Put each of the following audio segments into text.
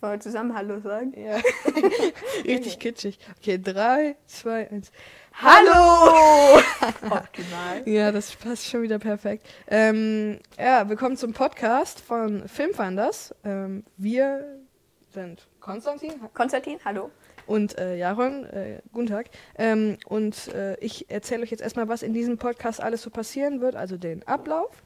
Wollen wir zusammen Hallo sagen? Ja. Richtig kitschig. Okay, drei, zwei, eins. Hallo! Optimal. Ja, das passt schon wieder perfekt. Ähm, ja, willkommen zum Podcast von Filmfinders. Ähm, wir sind Konstantin Konstantin, hallo. und äh, Jaron. Äh, guten Tag. Ähm, und äh, ich erzähle euch jetzt erstmal, was in diesem Podcast alles so passieren wird, also den Ablauf.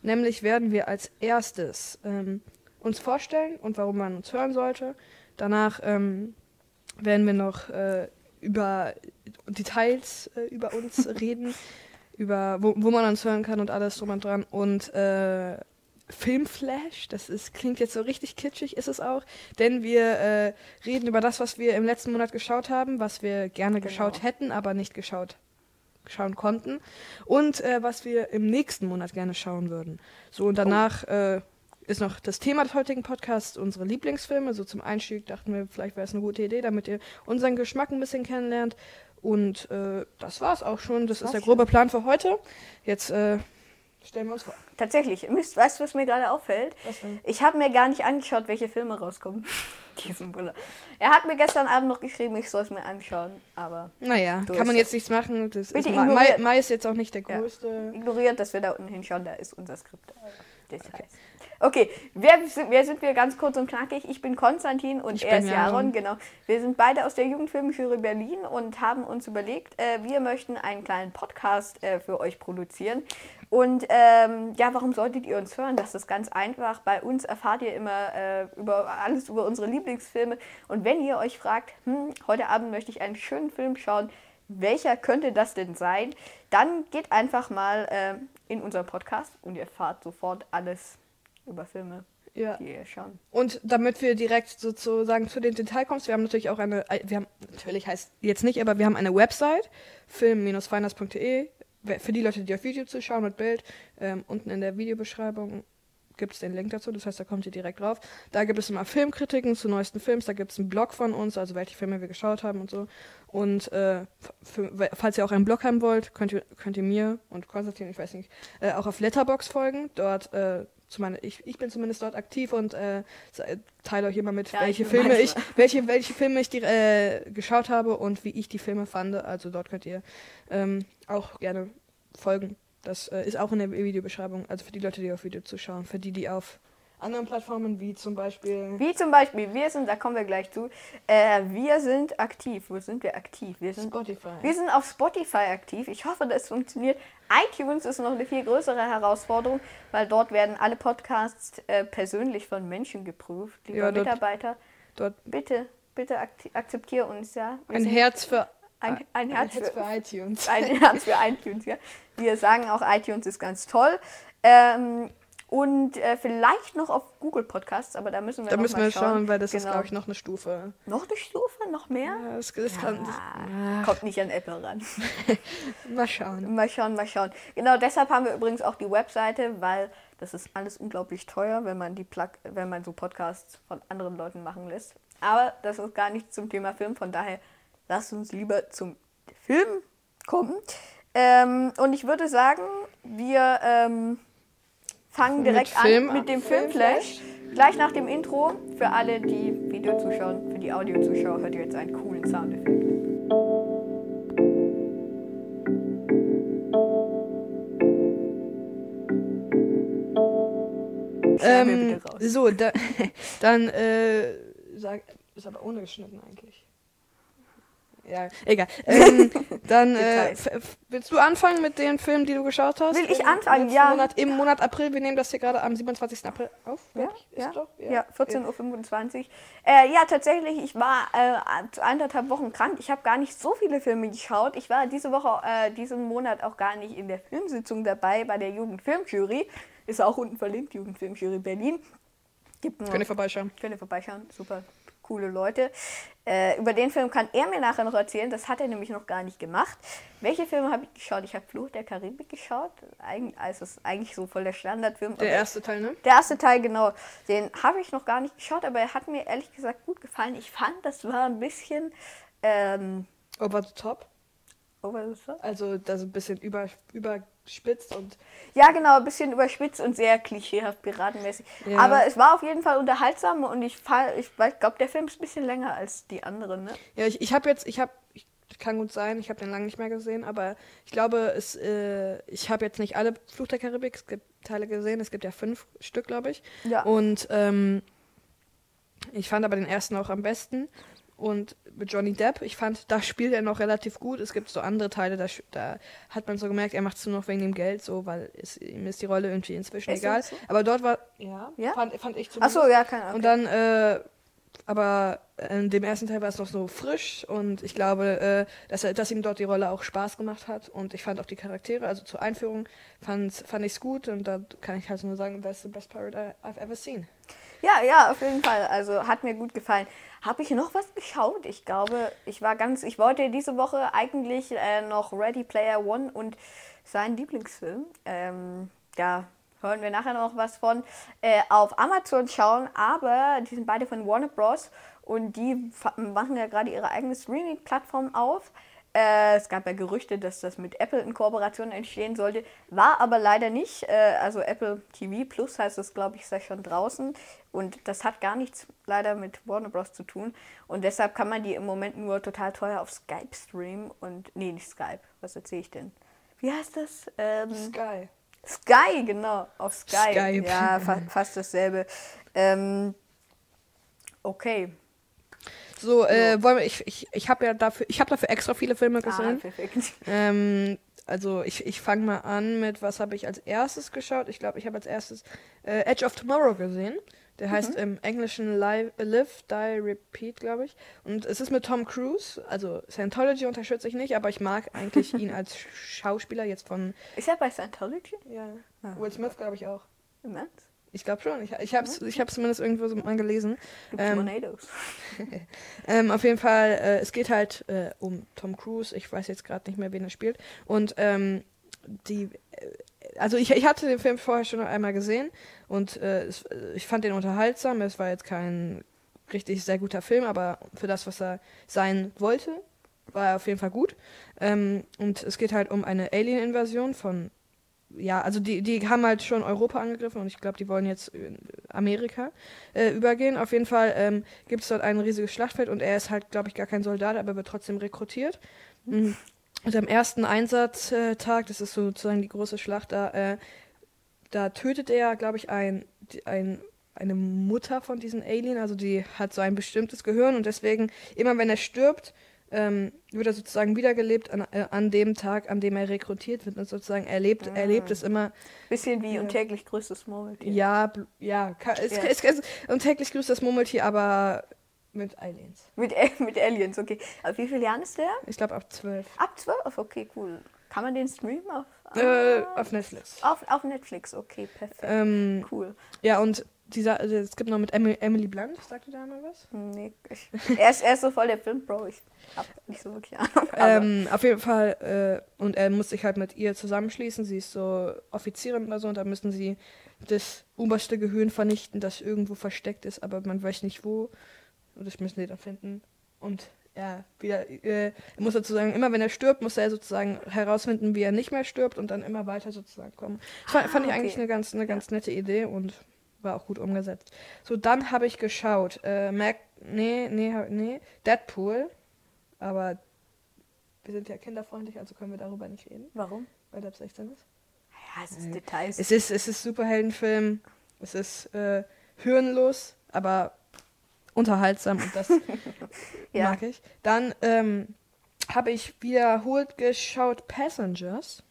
Nämlich werden wir als erstes ähm, uns vorstellen und warum man uns hören sollte. Danach ähm, werden wir noch äh, über Details äh, über uns reden, über wo, wo man uns hören kann und alles drum und dran. Und äh, Filmflash, das ist, klingt jetzt so richtig kitschig, ist es auch, denn wir äh, reden über das, was wir im letzten Monat geschaut haben, was wir gerne Genau. geschaut hätten, aber nicht geschaut schauen konnten und äh, was wir im nächsten Monat gerne schauen würden. So und danach äh, ist noch das Thema des heutigen Podcasts unsere Lieblingsfilme. So zum Einstieg dachten wir, vielleicht wäre es eine gute Idee, damit ihr unseren Geschmack ein bisschen kennenlernt. Und äh, das war's auch schon. Das, ist war's der grobe Plan für heute. Jetzt äh, stellen wir uns vor. Tatsächlich, Mist, weißt du, was mir gerade auffällt? Ich habe mir gar nicht angeschaut, welche Filme rauskommen. Diesen Brille. Er hat mir gestern Abend noch geschrieben, ich soll es mir anschauen, aber Naja, kann man ist- jetzt nichts machen. Das Bitte ist, Mai, Mai ist jetzt auch nicht der Ja. größte. ignoriert, dass wir da unten hinschauen, da ist unser Skript. Details. Okay, wer, sind- wer sind wir ganz kurz und knackig? Ich bin Konstantin und Ich er ist Jaron, Jaron. genau. Wir sind beide aus der Jugendfilmjury Berlin und haben uns überlegt, äh, wir möchten einen kleinen Podcast äh, für euch produzieren. Und ähm, ja, warum solltet ihr uns hören? Das ist ganz einfach. Bei uns erfahrt ihr immer äh, über alles über unsere Lieblingsfilme. Und wenn ihr euch fragt, hm, heute Abend möchte ich einen schönen Film schauen, welcher könnte das denn sein? Dann geht einfach mal äh, in unseren Podcast und ihr erfahrt sofort alles über Filme, Ja. die ihr schauen. Und damit wir direkt sozusagen zu den Details kommen, wir haben natürlich auch eine, äh, wir haben, natürlich heißt jetzt nicht, aber wir haben eine Website, film-finance.de, für die Leute, die auf Video zuschauen mit Bild, ähm, unten in der Videobeschreibung gibt es den Link dazu, das heißt, da kommt ihr direkt drauf. Da gibt es immer Filmkritiken zu neuesten Films, da gibt es einen Blog von uns, also welche Filme wir geschaut haben und so. Und äh, für, falls ihr auch einen Blog haben wollt, könnt ihr, könnt ihr mir und Konstantin, ich weiß nicht, äh, auch auf Letterbox folgen. Dort, äh, meine, ich, ich bin zumindest dort aktiv und äh, teile euch immer mit, Ja, welche ich Filme ich, welche, welche Filme ich die, äh, geschaut habe und wie ich die Filme fand. Also dort könnt ihr ähm, auch gerne folgen. Das äh, ist auch in der Videobeschreibung, also für die Leute, die auf Video zuschauen, für die, die auf anderen Plattformen wie zum Beispiel Wie zum Beispiel, wir sind, da kommen wir gleich zu, äh, wir sind aktiv. Wo sind wir aktiv? Wir sind, Spotify. wir sind auf Spotify aktiv. Ich hoffe, das funktioniert. iTunes ist noch eine viel größere Herausforderung, weil dort werden alle Podcasts äh, persönlich von Menschen geprüft. Lieber Ja, dort- Mitarbeiter, Dort bitte, bitte akzeptiere uns, ja. Wir ein Herz für ein, ein Herz für, für iTunes. ein Herz für iTunes, ja. Wir sagen auch, iTunes ist ganz toll. Ähm, und äh, vielleicht noch auf Google Podcasts, aber da müssen wir Da noch müssen mal wir schauen, weil das ist, Genau. glaube ich, noch eine Stufe. Noch eine Stufe? Noch mehr? Ja, das, das kann, das, kommt nicht an Apple ran. mal schauen. Mal schauen, mal schauen. Genau deshalb haben wir übrigens auch die Webseite, weil das ist alles unglaublich teuer, wenn man die Plug wenn man so Podcasts von anderen Leuten machen lässt. Aber das ist gar nicht zum Thema Film, von daher lasst uns lieber zum Film kommen. Ähm, und ich würde sagen, wir ähm, fangen Mit direkt Film an an. mit dem Filmflash. Gleich nach dem Intro. Für alle, die Video zuschauen, für die Audiozuschauer hört ihr jetzt einen coolen Soundeffekt. Ähm, so, da, dann äh, sag, ist aber ohne geschnitten eigentlich. Ja, egal. Ähm, dann äh, willst du anfangen mit den Filmen, die du geschaut hast? Will ich anfangen? Ja. Monat, Im Monat April, wir nehmen das hier gerade am 27. April auf. Ja, ja, doch? ja, 14.25 Uhr. Äh, ja, tatsächlich, ich war äh, anderthalb Wochen krank. Ich habe gar nicht so viele Filme geschaut. Ich war diese Woche, äh, diesen Monat auch gar nicht in der Filmsitzung dabei bei der Jugendfilmjury. Ist auch unten verlinkt, Jugendfilmjury Berlin. Gibt nur Könnt ihr vorbeischauen. Könnt ihr vorbeischauen, super coole Leute. Äh, über den Film kann er mir nachher noch erzählen, das hat er nämlich noch gar nicht gemacht. Welche Filme habe ich geschaut? Ich habe Fluch der Karibik geschaut. Eig also es ist eigentlich so voll der Standardfilm. Der erste Teil, ne? der erste Teil, genau. Den habe ich noch gar nicht geschaut, aber er hat mir ehrlich gesagt gut gefallen. Ich fand, das war ein bisschen ähm, Over the top. over the top. Also, da so ein bisschen über, über überspitzt und. Ja, genau, ein bisschen überspitzt und sehr klischeehaft piratenmäßig. Ja. Aber es war auf jeden Fall unterhaltsam und ich, ich glaube, der Film ist ein bisschen länger als die anderen, ne? Ja, ich, ich habe jetzt, ich habe, kann gut sein, ich habe den lange nicht mehr gesehen, aber ich glaube, es, äh, ich habe jetzt nicht alle Fluch der Karibik es gibt Teile gesehen. Es gibt ja fünf Stück, glaube ich. Ja. Und ähm, ich fand aber den ersten auch am besten. Und mit Johnny Depp, ich fand, da spielt er noch relativ gut. Es gibt so andere Teile, da, da hat man so gemerkt, er macht es nur noch wegen dem Geld, so, weil es, ihm ist die Rolle irgendwie inzwischen Ist egal. so? Aber dort war, ja, Ja? Fand, fand ich Ach zumindest. so, ja, keine Ahnung. Und dann, äh, aber in dem ersten Teil war es noch so frisch und ich glaube, äh, dass, er, dass ihm dort die Rolle auch Spaß gemacht hat und ich fand auch die Charaktere, also zur Einführung fand, fand ich es gut und da kann ich halt nur sagen, that's the best pirate I've ever seen. Ja, ja, auf jeden Fall. Also hat mir gut gefallen. Habe ich noch was geschaut? Ich glaube, ich war ganz. Ich wollte diese Woche eigentlich äh, noch Ready Player One und seinen Lieblingsfilm. Ähm, ja, hören wir nachher noch was von. Äh, auf Amazon schauen, aber die sind beide von Warner Bros. Und die machen ja gerade ihre eigene Streaming-Plattform auf. Äh, es gab ja Gerüchte, dass das mit Apple in Kooperation entstehen sollte. War aber leider nicht. Äh, also Apple TV Plus heißt es, glaube ich, ist ja schon draußen. Und das hat gar nichts leider mit Warner Bros. zu tun. Und deshalb kann man die im Moment nur total teuer auf Skype streamen. Und nee, nicht Skype. Was erzähle ich denn? Wie heißt das? Ähm, Sky. Sky, genau, auf Sky. Skype. Ja, fa fast dasselbe. Ähm, okay. So, äh, wollen wir, ich, ich, ich habe ja dafür, ich habe dafür extra viele Filme Ah, gesehen. perfekt. Ähm, also ich, ich fange mal an mit, was habe ich als erstes geschaut? Ich glaube, ich habe als erstes äh, Edge of Tomorrow gesehen. Der heißt im Englischen Live, Live, Die, Repeat, glaube ich. Und es ist mit Tom Cruise. Also Scientology unterstütze ich nicht, aber ich mag eigentlich ihn als Schauspieler jetzt von Ist er bei Scientology? ja, Ah. Will Smith, glaube ich auch. Im Ernst? Ich glaube schon. Ich, ich habe es ich hab's zumindest irgendwo so mal gelesen. Ähm? Ähm, auf jeden Fall, äh, es geht halt äh, um Tom Cruise. Ich weiß jetzt gerade nicht mehr, wen er spielt. Und ähm, die, äh, also ich, ich hatte den Film vorher schon einmal gesehen und äh, es, äh, ich fand den unterhaltsam. Es war jetzt kein richtig sehr guter Film, aber für das, was er sein wollte, war er auf jeden Fall gut. Ähm, und es geht halt um eine Alien-Invasion von ja, also die, die haben halt schon Europa angegriffen und ich glaube, die wollen jetzt in Amerika äh, übergehen. Auf jeden Fall ähm, gibt es dort ein riesiges Schlachtfeld und er ist halt, glaube ich, gar kein Soldat, aber wird trotzdem rekrutiert. Mhm. Und am ersten Einsatztag, das ist sozusagen die große Schlacht, da, äh, da tötet er, glaube ich, ein, ein, eine Mutter von diesen Alien, also die hat so ein bestimmtes Gehirn und deswegen, immer wenn er stirbt, ähm, wird er sozusagen wiedergelebt an, äh, an dem Tag, an dem er rekrutiert wird und sozusagen erlebt, erlebt es immer Bisschen wie Ja. und täglich größtes Murmeltier. ja, ja, ka- es, Ja. Es, es, und täglich grüßt das Murmeltier, aber mit Aliens. Mit, mit Aliens, okay. Ab wie vielen Jahren ist der? Ich glaube ab zwölf. Ab 12? Okay, cool. Kann man den streamen auf, Äh, auf Netflix. auf, auf Netflix? Okay, perfekt. Ähm, Cool. ja, und dieser, also es gibt noch mit Emily, Emily Blunt, sagt ihr da mal was? Nee, ich, er, ist, er ist so voll der Film-Bro. Ich hab nicht so wirklich Ahnung. Ähm, auf jeden Fall, äh, und er muss sich halt mit ihr zusammenschließen. Sie ist so Offizierin oder so, und da müssen sie das oberste Gehirn vernichten, das irgendwo versteckt ist, aber man weiß nicht wo. Und das müssen sie dann finden. Und ja, wieder, äh, er muss sozusagen, immer wenn er stirbt, muss er sozusagen herausfinden, wie er nicht mehr stirbt und dann immer weiter sozusagen kommen. Das fand, Ah, fand ich okay. eigentlich eine ganz, eine ganz nette Idee und war auch gut umgesetzt. So, dann habe ich geschaut. Äh, Mac, nee, nee, nee, Deadpool. Aber wir sind ja kinderfreundlich, also können wir darüber nicht reden, Warum? weil das 16 ist. Ja, es ist Details. Es ist, es ist Superheldenfilm, es ist äh, hirnlos, aber unterhaltsam und das Ja. mag ich. Dann ähm, habe ich wiederholt geschaut Passengers.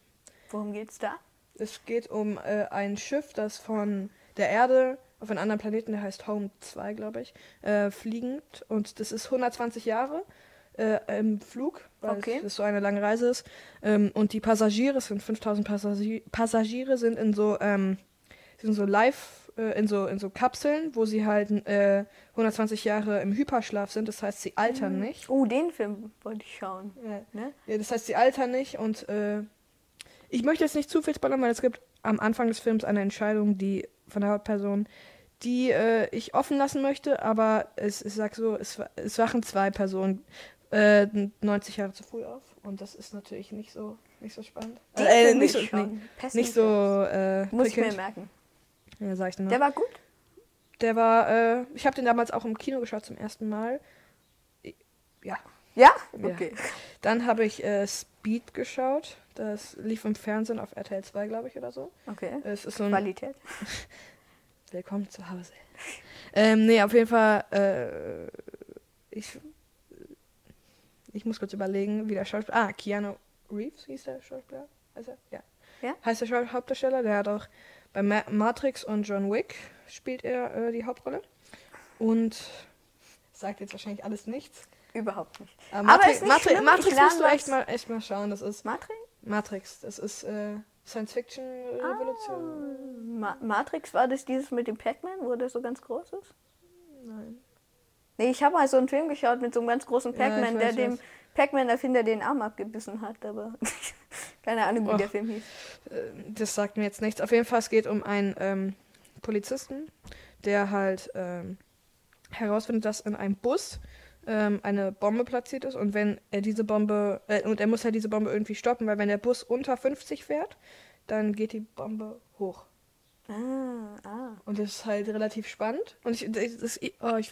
Worum geht's da? Es geht um äh, ein Schiff, das von der Erde auf einen anderen Planeten, der heißt Home 2, glaube ich, äh, fliegend. Und das ist 120 Jahre äh, im Flug, weil Okay. es so eine lange Reise ist. Ähm, und die Passagiere, es sind 5000 Passagiere, Passagiere sind in so, ähm, sind so live, äh, in, so, in so Kapseln, wo sie halt äh, 120 Jahre im Hyperschlaf sind. Das heißt, sie altern nicht. Oh, den Film wollte ich schauen. Ja. Ne? Ja, das heißt, sie altern nicht und äh, ich möchte jetzt nicht zu viel spoilern, weil es gibt am Anfang des Films eine Entscheidung, die von der Hauptperson, die äh, ich offen lassen möchte, aber es, ich sag so, es, es wachen zwei Personen äh, 90 Jahre zu früh auf und das ist natürlich nicht so nicht so spannend. Die äh, nicht so, schon. Passive nicht so äh, Muss ich mir merken. Ja, sag ich dir. Der war gut? Der war, äh, ich habe den damals auch im Kino geschaut zum ersten Mal. I- Ja. Ja? Ja. Okay. Dann habe ich äh, Speed geschaut. Das lief im Fernsehen auf RTL 2, glaube ich, oder so. Okay. Es ist so ein Qualität. Willkommen zu Hause. Ähm, nee, auf jeden Fall, äh, ich, ich muss kurz überlegen, wie der Schauspieler, ah, Keanu Reeves hieß der Schauspieler? Heißt er? Ja. Ja? Heißt der Schau- Hauptdarsteller, der hat auch bei Ma Matrix und John Wick spielt er äh, die Hauptrolle. Und sagt jetzt wahrscheinlich alles nichts. Überhaupt nicht. Aber, Aber Matri ist nicht Matri schlimm, Matrix musst du echt mal, echt mal schauen. Das ist Matrix? Matrix. Das ist äh, Science-Fiction-Revolution. Ma Matrix war das dieses mit dem Pac-Man, wo der so ganz groß ist? Nein. Nee, ich habe mal so einen Film geschaut mit so einem ganz großen Ja, Pac-Man, weiß, der dem. Pac-Man-Erfinder den Arm abgebissen hat, aber keine Ahnung, wie Och. der Film hieß. Äh, das sagt mir jetzt nichts. Auf jeden Fall, es geht um einen ähm, Polizisten, der halt ähm, herausfindet, dass in einem Bus ähm, eine Bombe platziert ist und wenn er diese Bombe, äh, und er muss halt diese Bombe irgendwie stoppen, weil wenn der Bus unter 50 fährt, dann geht die Bombe hoch. Ah, ah. Und das ist halt relativ spannend. Und ich, das, oh, ich,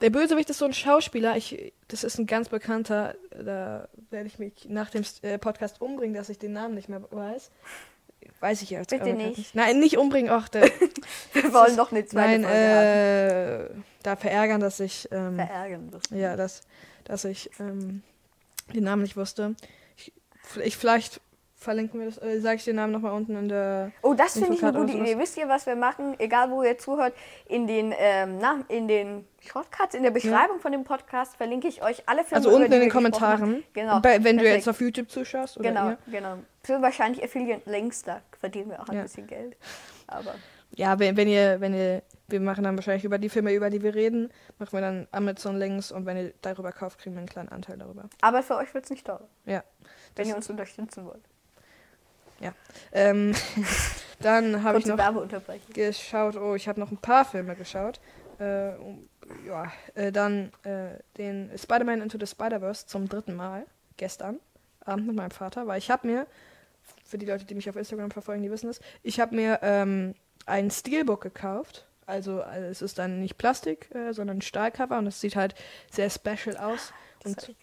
der Bösewicht ist so ein Schauspieler. Ich, das ist ein ganz bekannter. Da werde ich mich nach dem äh, Podcast umbringen, dass ich den Namen nicht mehr weiß. Weiß ich jetzt. Bitte grad nicht. Nein, nicht umbringen. Ach, der, Wir wollen doch eine zweite nein, Folge haben. Da verärgern, dass ich, ähm, Verärgern wirst. ja, dass, dass ich ähm, den Namen nicht wusste. Ich, ich vielleicht verlinken wir das, äh, sage ich den Namen nochmal unten in der. Oh, das finde ich eine gute. Idee. Wisst ihr, was wir machen? Egal, wo ihr zuhört, in den, ähm, na, in den Shortcuts, in der Beschreibung von dem Podcast verlinke ich euch alle Filme, Also unten in den Kommentaren. Genau. Bei, wenn du perfekt. jetzt auf YouTube zuschaust. Oder Genau, ihr. genau. Für wahrscheinlich Affiliate-Links, da verdienen wir auch ein Ja. bisschen Geld. Aber Ja, wenn, wenn ihr, wenn ihr, wir machen dann wahrscheinlich über die Filme, über die wir reden, machen wir dann Amazon-Links und wenn ihr darüber kauft, kriegen wir einen kleinen Anteil darüber. Aber für euch wird es nicht teurer, Ja. wenn ihr uns unterstützen wollt. Ähm, dann habe ich noch geschaut, oh, ich habe noch ein paar Filme geschaut. Äh, ja, äh, dann äh, den Spider-Man Into the Spider-Verse zum dritten Mal, gestern Abend mit meinem Vater, weil ich habe mir, für die Leute, die mich auf Instagram verfolgen, die wissen es, ich habe mir ähm, ein Steelbook gekauft. Also, also es ist dann nicht Plastik, äh, sondern Stahlcover und es sieht halt sehr special aus. Das Und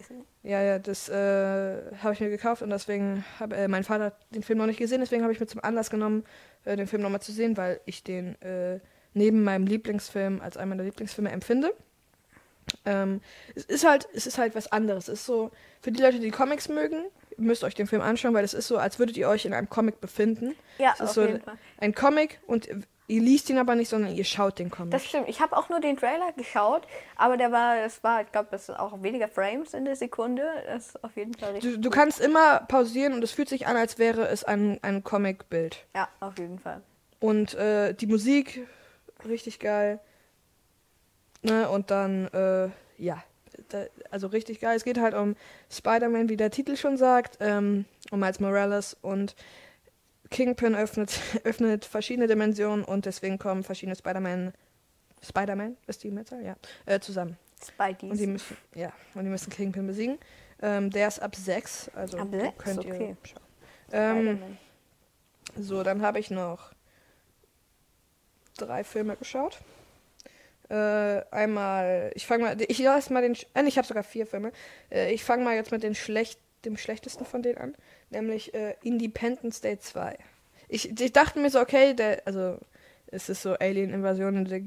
ja, ja, das äh, habe ich mir gekauft und deswegen habe äh, mein Vater hat den Film noch nicht gesehen, deswegen habe ich mir zum Anlass genommen, äh, den Film nochmal zu sehen, weil ich den äh, neben meinem Lieblingsfilm als einen meiner Lieblingsfilme empfinde. Ähm, es ist halt, es ist halt was anderes. Es ist so, für die Leute, die Comics mögen, müsst ihr euch den Film anschauen, weil es ist so, als würdet ihr euch in einem Comic befinden. Ja, Es ist auf so jeden Fall. ein Comic und ihr liest ihn aber nicht, sondern ihr schaut den Comic. Das stimmt. Ich habe auch nur den Trailer geschaut, aber der war, es war, ich glaube, das sind auch weniger Frames in der Sekunde. Das ist auf jeden Fall richtig. du, du kannst immer pausieren und es fühlt sich an, als wäre es ein, ein Comic-Bild. Ja, auf jeden Fall. Und äh, die Musik, richtig geil. Ne, und dann, äh, ja, also richtig geil. Es geht halt um Spider-Man, wie der Titel schon sagt, ähm, um Miles Morales und Kingpin öffnet, öffnet verschiedene Dimensionen und deswegen kommen verschiedene Spider-Man, Spider-Man ist die Mehrzahl, ja, äh, zusammen. Spideys. Und die müssen, ja, und die müssen Kingpin besiegen. Ähm, der ist ab 6, also Ab sechs? könnt Okay. ihr schauen. Ähm, so, dann habe ich noch drei Filme geschaut. Äh, einmal, ich fange mal, ich lasse mal den, äh, ich habe sogar vier Filme. Äh, ich fange mal jetzt mit den schlecht, dem schlechtesten von denen an, nämlich äh, Independence Day 2. Ich, ich dachte mir so, okay, der, also es ist so Alien-Invasion, der,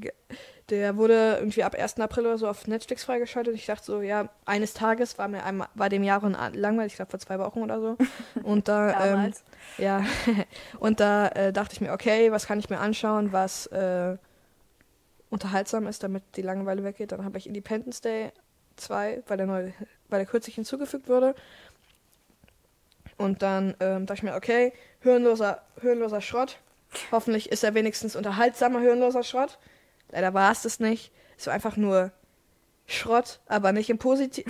der wurde irgendwie ab 1. April oder so auf Netflix freigeschaltet. Ich dachte so, ja, eines Tages war mir einmal, war dem Jahr langweilig, ich glaube vor zwei Wochen oder so. Und da, ähm, ja, und da äh, dachte ich mir, okay, was kann ich mir anschauen, was äh, unterhaltsam ist, damit die Langeweile weggeht. Dann habe ich Independence Day 2, weil der, neu, weil der kürzlich hinzugefügt wurde. Und dann ähm, dachte ich mir, okay, hirnloser, hirnloser Schrott. Hoffentlich ist er wenigstens unterhaltsamer hirnloser Schrott. Leider war es das nicht. Es war einfach nur Schrott, aber nicht im positiv,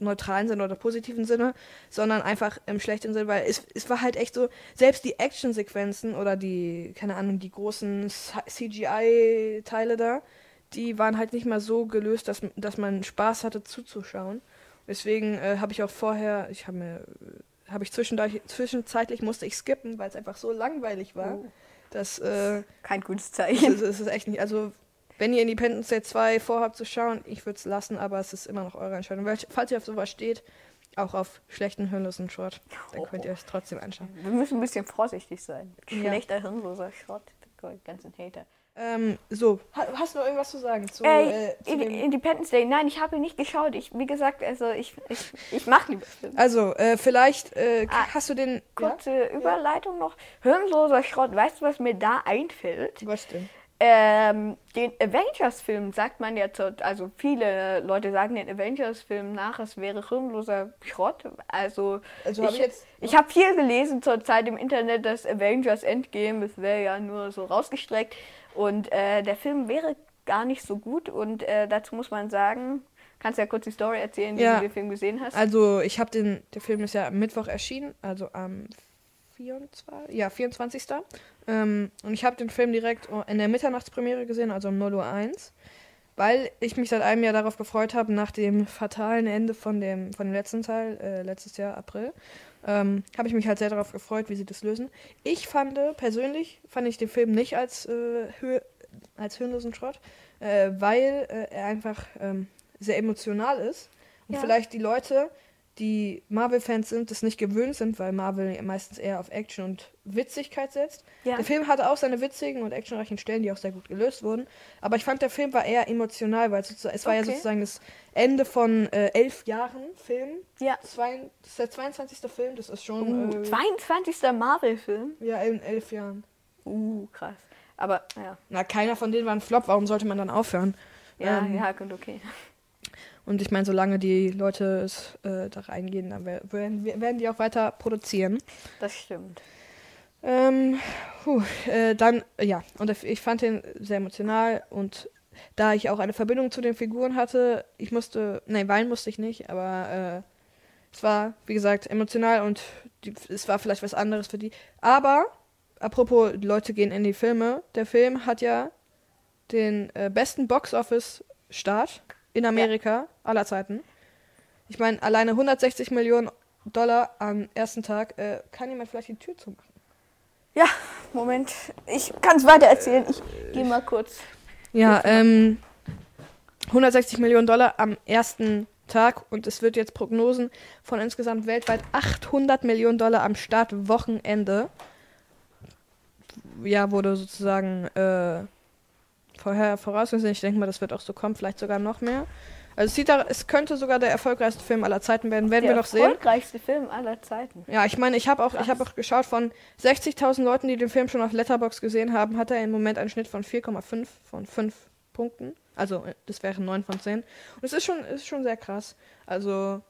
neutralen Sinne oder positiven Sinne, sondern einfach im schlechten Sinne, weil es, es war halt echt so, selbst die Actionsequenzen oder die, keine Ahnung, die großen CGI-Teile da, die waren halt nicht mal so gelöst, dass, dass man Spaß hatte zuzuschauen. Deswegen äh, habe ich auch vorher, ich habe mir, habe ich zwischendurch, zwischenzeitlich musste ich skippen, weil es einfach so langweilig war. Oh. Das, äh, Kein gutes das, Zeichen. ist, das ist echt nicht, also wenn ihr Independence Day 2 vorhabt zu schauen, ich würde es lassen, aber es ist immer noch eure Entscheidung. Weil, falls ihr auf sowas steht, auch auf schlechten hirnlosen Schrott, dann könnt ihr es trotzdem anschauen. Wir müssen ein bisschen vorsichtig sein. Ja. Schlechter hirnloser Schrott. Ganzen Hater. Ähm, so, ha- hast du noch irgendwas zu sagen zu, Ey, äh, zu In- dem Independence Day. Nein, ich habe ihn nicht geschaut. Ich, wie gesagt, also ich, ich, ich mache lieber Filme. Also, äh, vielleicht äh, Ah, hast du den. Ja? Kurze Überleitung noch. Hirnloser Schrott. Weißt du, was mir da einfällt? Was denn? Ähm, den Avengers-Film sagt man ja, also viele Leute sagen den Avengers-Film nach, es wäre hirnloser Schrott. Also, Also hab ich jetzt- ich habe viel gelesen zur Zeit im Internet, dass Avengers Endgame, das wäre ja nur so rausgestreckt. Und äh, der Film wäre gar nicht so gut. Und äh, dazu muss man sagen, kannst ja kurz die Story erzählen, wie Ja. du den Film gesehen hast. Also, ich habe den. Der Film ist ja am Mittwoch erschienen, also am 24. Ja, 24. Ähm, und ich habe den Film direkt in der Mitternachtspremiere gesehen, also um 0 Uhr 1. Weil ich mich seit einem Jahr darauf gefreut habe, nach dem fatalen Ende von dem, von dem letzten Teil, äh, letztes Jahr, April, ähm, habe ich mich halt sehr darauf gefreut, wie sie das lösen. Ich fand, persönlich fand ich den Film nicht als, äh, Hö als hirnlosen Schrott, äh, weil äh, er einfach ähm, sehr emotional ist. Und Ja. vielleicht die Leute, die Marvel-Fans sind, das nicht gewöhnt sind, weil Marvel meistens eher auf Action und Witzigkeit setzt. Ja. Der Film hatte auch seine witzigen und actionreichen Stellen, die auch sehr gut gelöst wurden. Aber ich fand, der Film war eher emotional, weil es war ja Okay. sozusagen das Ende von äh, elf Jahren Film. ja. Zwei, das ist der 22. Film, das ist Uh, schon äh, 22. Marvel-Film. ja, in elf Jahren. Uh, krass. Aber ja, Na, keiner von denen war ein Flop, warum sollte man dann aufhören? ja, Ähm, ja, gut, okay. Und ich meine, solange die Leute es, äh, da reingehen, dann wer- werden, werden die auch weiter produzieren. Das stimmt. Ähm, puh, äh, dann, ja, und ich fand den sehr emotional und da ich auch eine Verbindung zu den Figuren hatte, ich musste, nein, weinen musste ich nicht, aber äh, es war, wie gesagt, emotional und die, es war vielleicht was anderes für die. Aber, apropos, Leute gehen in die Filme, der Film hat ja den äh, besten Box-Office-Start in Amerika aller Zeiten. Ich meine, alleine 160 Millionen Dollar am ersten Tag. Äh, kann jemand vielleicht die Tür zumachen? Ja, Moment. Ich kann es weiter erzählen. Ich gehe mal kurz. Ja, ähm, 160 Millionen Dollar am ersten Tag und es wird jetzt Prognosen von insgesamt weltweit 800 Millionen Dollar am Startwochenende. Ja, wurde sozusagen äh, vorher vorausgesehen. Ich denke mal, das wird auch so kommen, vielleicht sogar noch mehr. Also es, sieht da, es könnte sogar der erfolgreichste Film aller Zeiten werden, werden Der wir noch sehen. erfolgreichste Film aller Zeiten. Ja, ich meine, ich habe auch, ich habe auch geschaut, von 60.000 Leuten, die den Film schon auf Letterbox gesehen haben, hat er im Moment einen Schnitt von 4,5 von 5 Punkten. Also, äh, das wären 9 von 10. Und es ist schon, ist schon sehr krass. Also,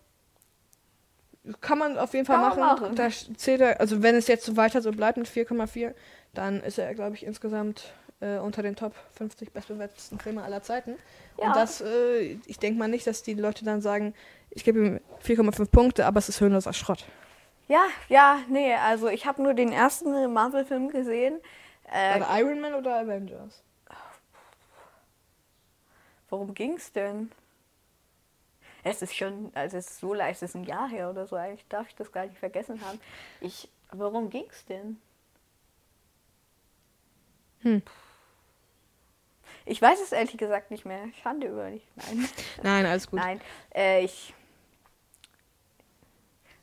kann man auf jeden Fall machen. machen. Da zählt er, also wenn es jetzt so weiter so bleibt mit 4,4, dann ist er, glaube ich, insgesamt äh, unter den Top 50 bestbewertesten Filme aller Zeiten. Ja. Und das, äh, ich denke mal nicht, dass die Leute dann sagen, ich gebe ihm 4,5 Punkte, aber es ist hirnloser Schrott. Ja, ja, nee, also ich habe nur den ersten Marvel-Film gesehen. Äh, War Iron Man oder Avengers? worum ging's denn? Es ist schon, also es ist so leicht, es ist ein Jahr her oder so. Eigentlich darf ich das gar nicht vergessen haben. Ich, worum ging's denn? Hm. Ich weiß es ehrlich gesagt nicht mehr. Schande über dich. Nein. Nein, alles gut. Nein, äh, ich.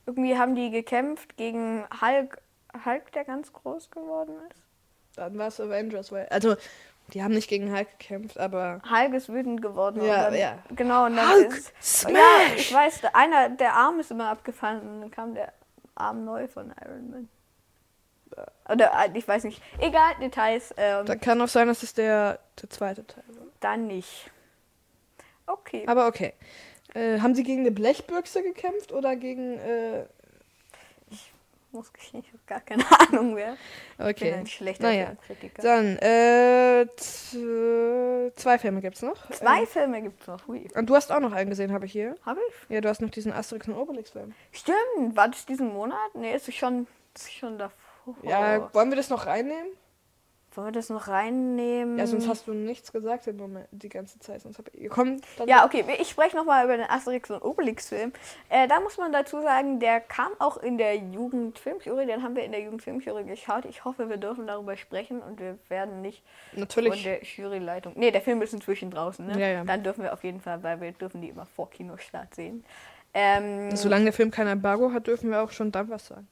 Irgendwie haben die gekämpft gegen Hulk, Hulk, der ganz groß geworden ist. Dann war es Avengers, weil. Also, die haben nicht gegen Hulk gekämpft, aber. Hulk ist wütend geworden. Ja, dann, ja. Genau, und dann Hulk ist. Smash! Ja, ich weiß, der- einer, der Arm ist immer abgefallen und dann kam der Arm neu von Iron Man. Oder äh, ich weiß nicht. Egal, Details. Ähm, Da kann auch sein, dass es der, der zweite Teil war. dann nicht. Okay. Aber okay. Äh, haben sie gegen eine Blechbüchse gekämpft oder gegen. Äh, muss gestehen, ich habe gar keine Ahnung mehr. Ich bin okay. ein schlechter Naja. Filmkritiker. Dann, äh, zwei Filme gibt's noch. Zwei Äh, Filme gibt es noch. Hui. und du hast auch noch einen gesehen, habe ich hier. Habe ich? Ja, du hast noch diesen Asterix und Obelix-Film. Stimmt, war das diesen Monat? Nee, ist es schon, ist schon davor. Ja, wollen wir das noch reinnehmen? Wollen wir das noch reinnehmen? Ja, sonst hast du nichts gesagt im Moment, die ganze Zeit. Sonst hab ich, komm, Ja, okay, ich spreche nochmal über den Asterix und Obelix-Film. Äh, da muss man dazu sagen, der kam auch in der Jugendfilmjury, den haben wir in der Jugendfilmjury geschaut. Ich hoffe, wir dürfen darüber sprechen und wir werden nicht von natürlich. der Juryleitung. Nee, der Film ist inzwischen draußen, ne? Ja, ja. Dann dürfen wir auf jeden Fall, weil wir dürfen die immer vor Kinostart sehen. Ähm, Solange der Film kein Embargo hat, dürfen wir auch schon dann was sagen.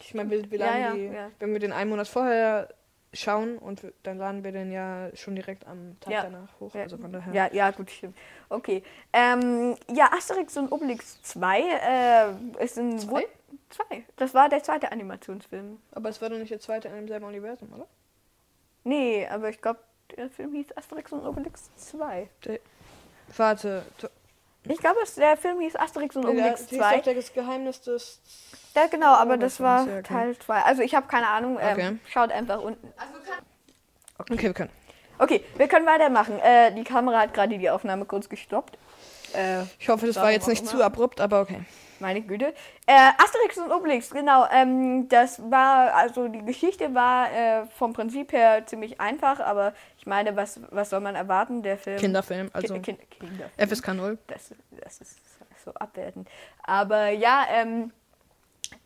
Ich meine, wir, wir laden ja, die, ja. wenn wir den einen Monat vorher schauen und dann laden wir den ja schon direkt am Tag Ja. danach hoch. Ja. Also von daher. Ja, ja, gut, stimmt. Okay. Ähm, ja, Asterix und Obelix 2 äh, ist ein. Zwei? Zwei. Das war der zweite Animationsfilm. Aber es war doch nicht der zweite in demselben Universum, oder? Nee, aber ich glaube, der Film hieß Asterix und Obelix 2. Warte. Ich glaube, der Film hieß Asterix und Der, Obelix ist 2. doch das Geheimnis des. Ja, genau, aber Oh, das das war ja okay. Teil 2. Also ich habe keine Ahnung. Ähm, Okay. Schaut einfach unten. Okay, wir können. Okay, wir können weitermachen. Äh, die Kamera hat gerade die Aufnahme kurz gestoppt. Äh, Ich hoffe, das war jetzt nicht zu abrupt, aber okay. Meine Güte. Äh, Asterix und Obelix, genau. Ähm, das war, also die Geschichte war äh, vom Prinzip her ziemlich einfach, aber meine, was, was soll man erwarten? Der Film. Kinderfilm, also Ki- kind, Kinderfilm. FSK 0. Das, das ist so abwertend. Aber ja, ähm,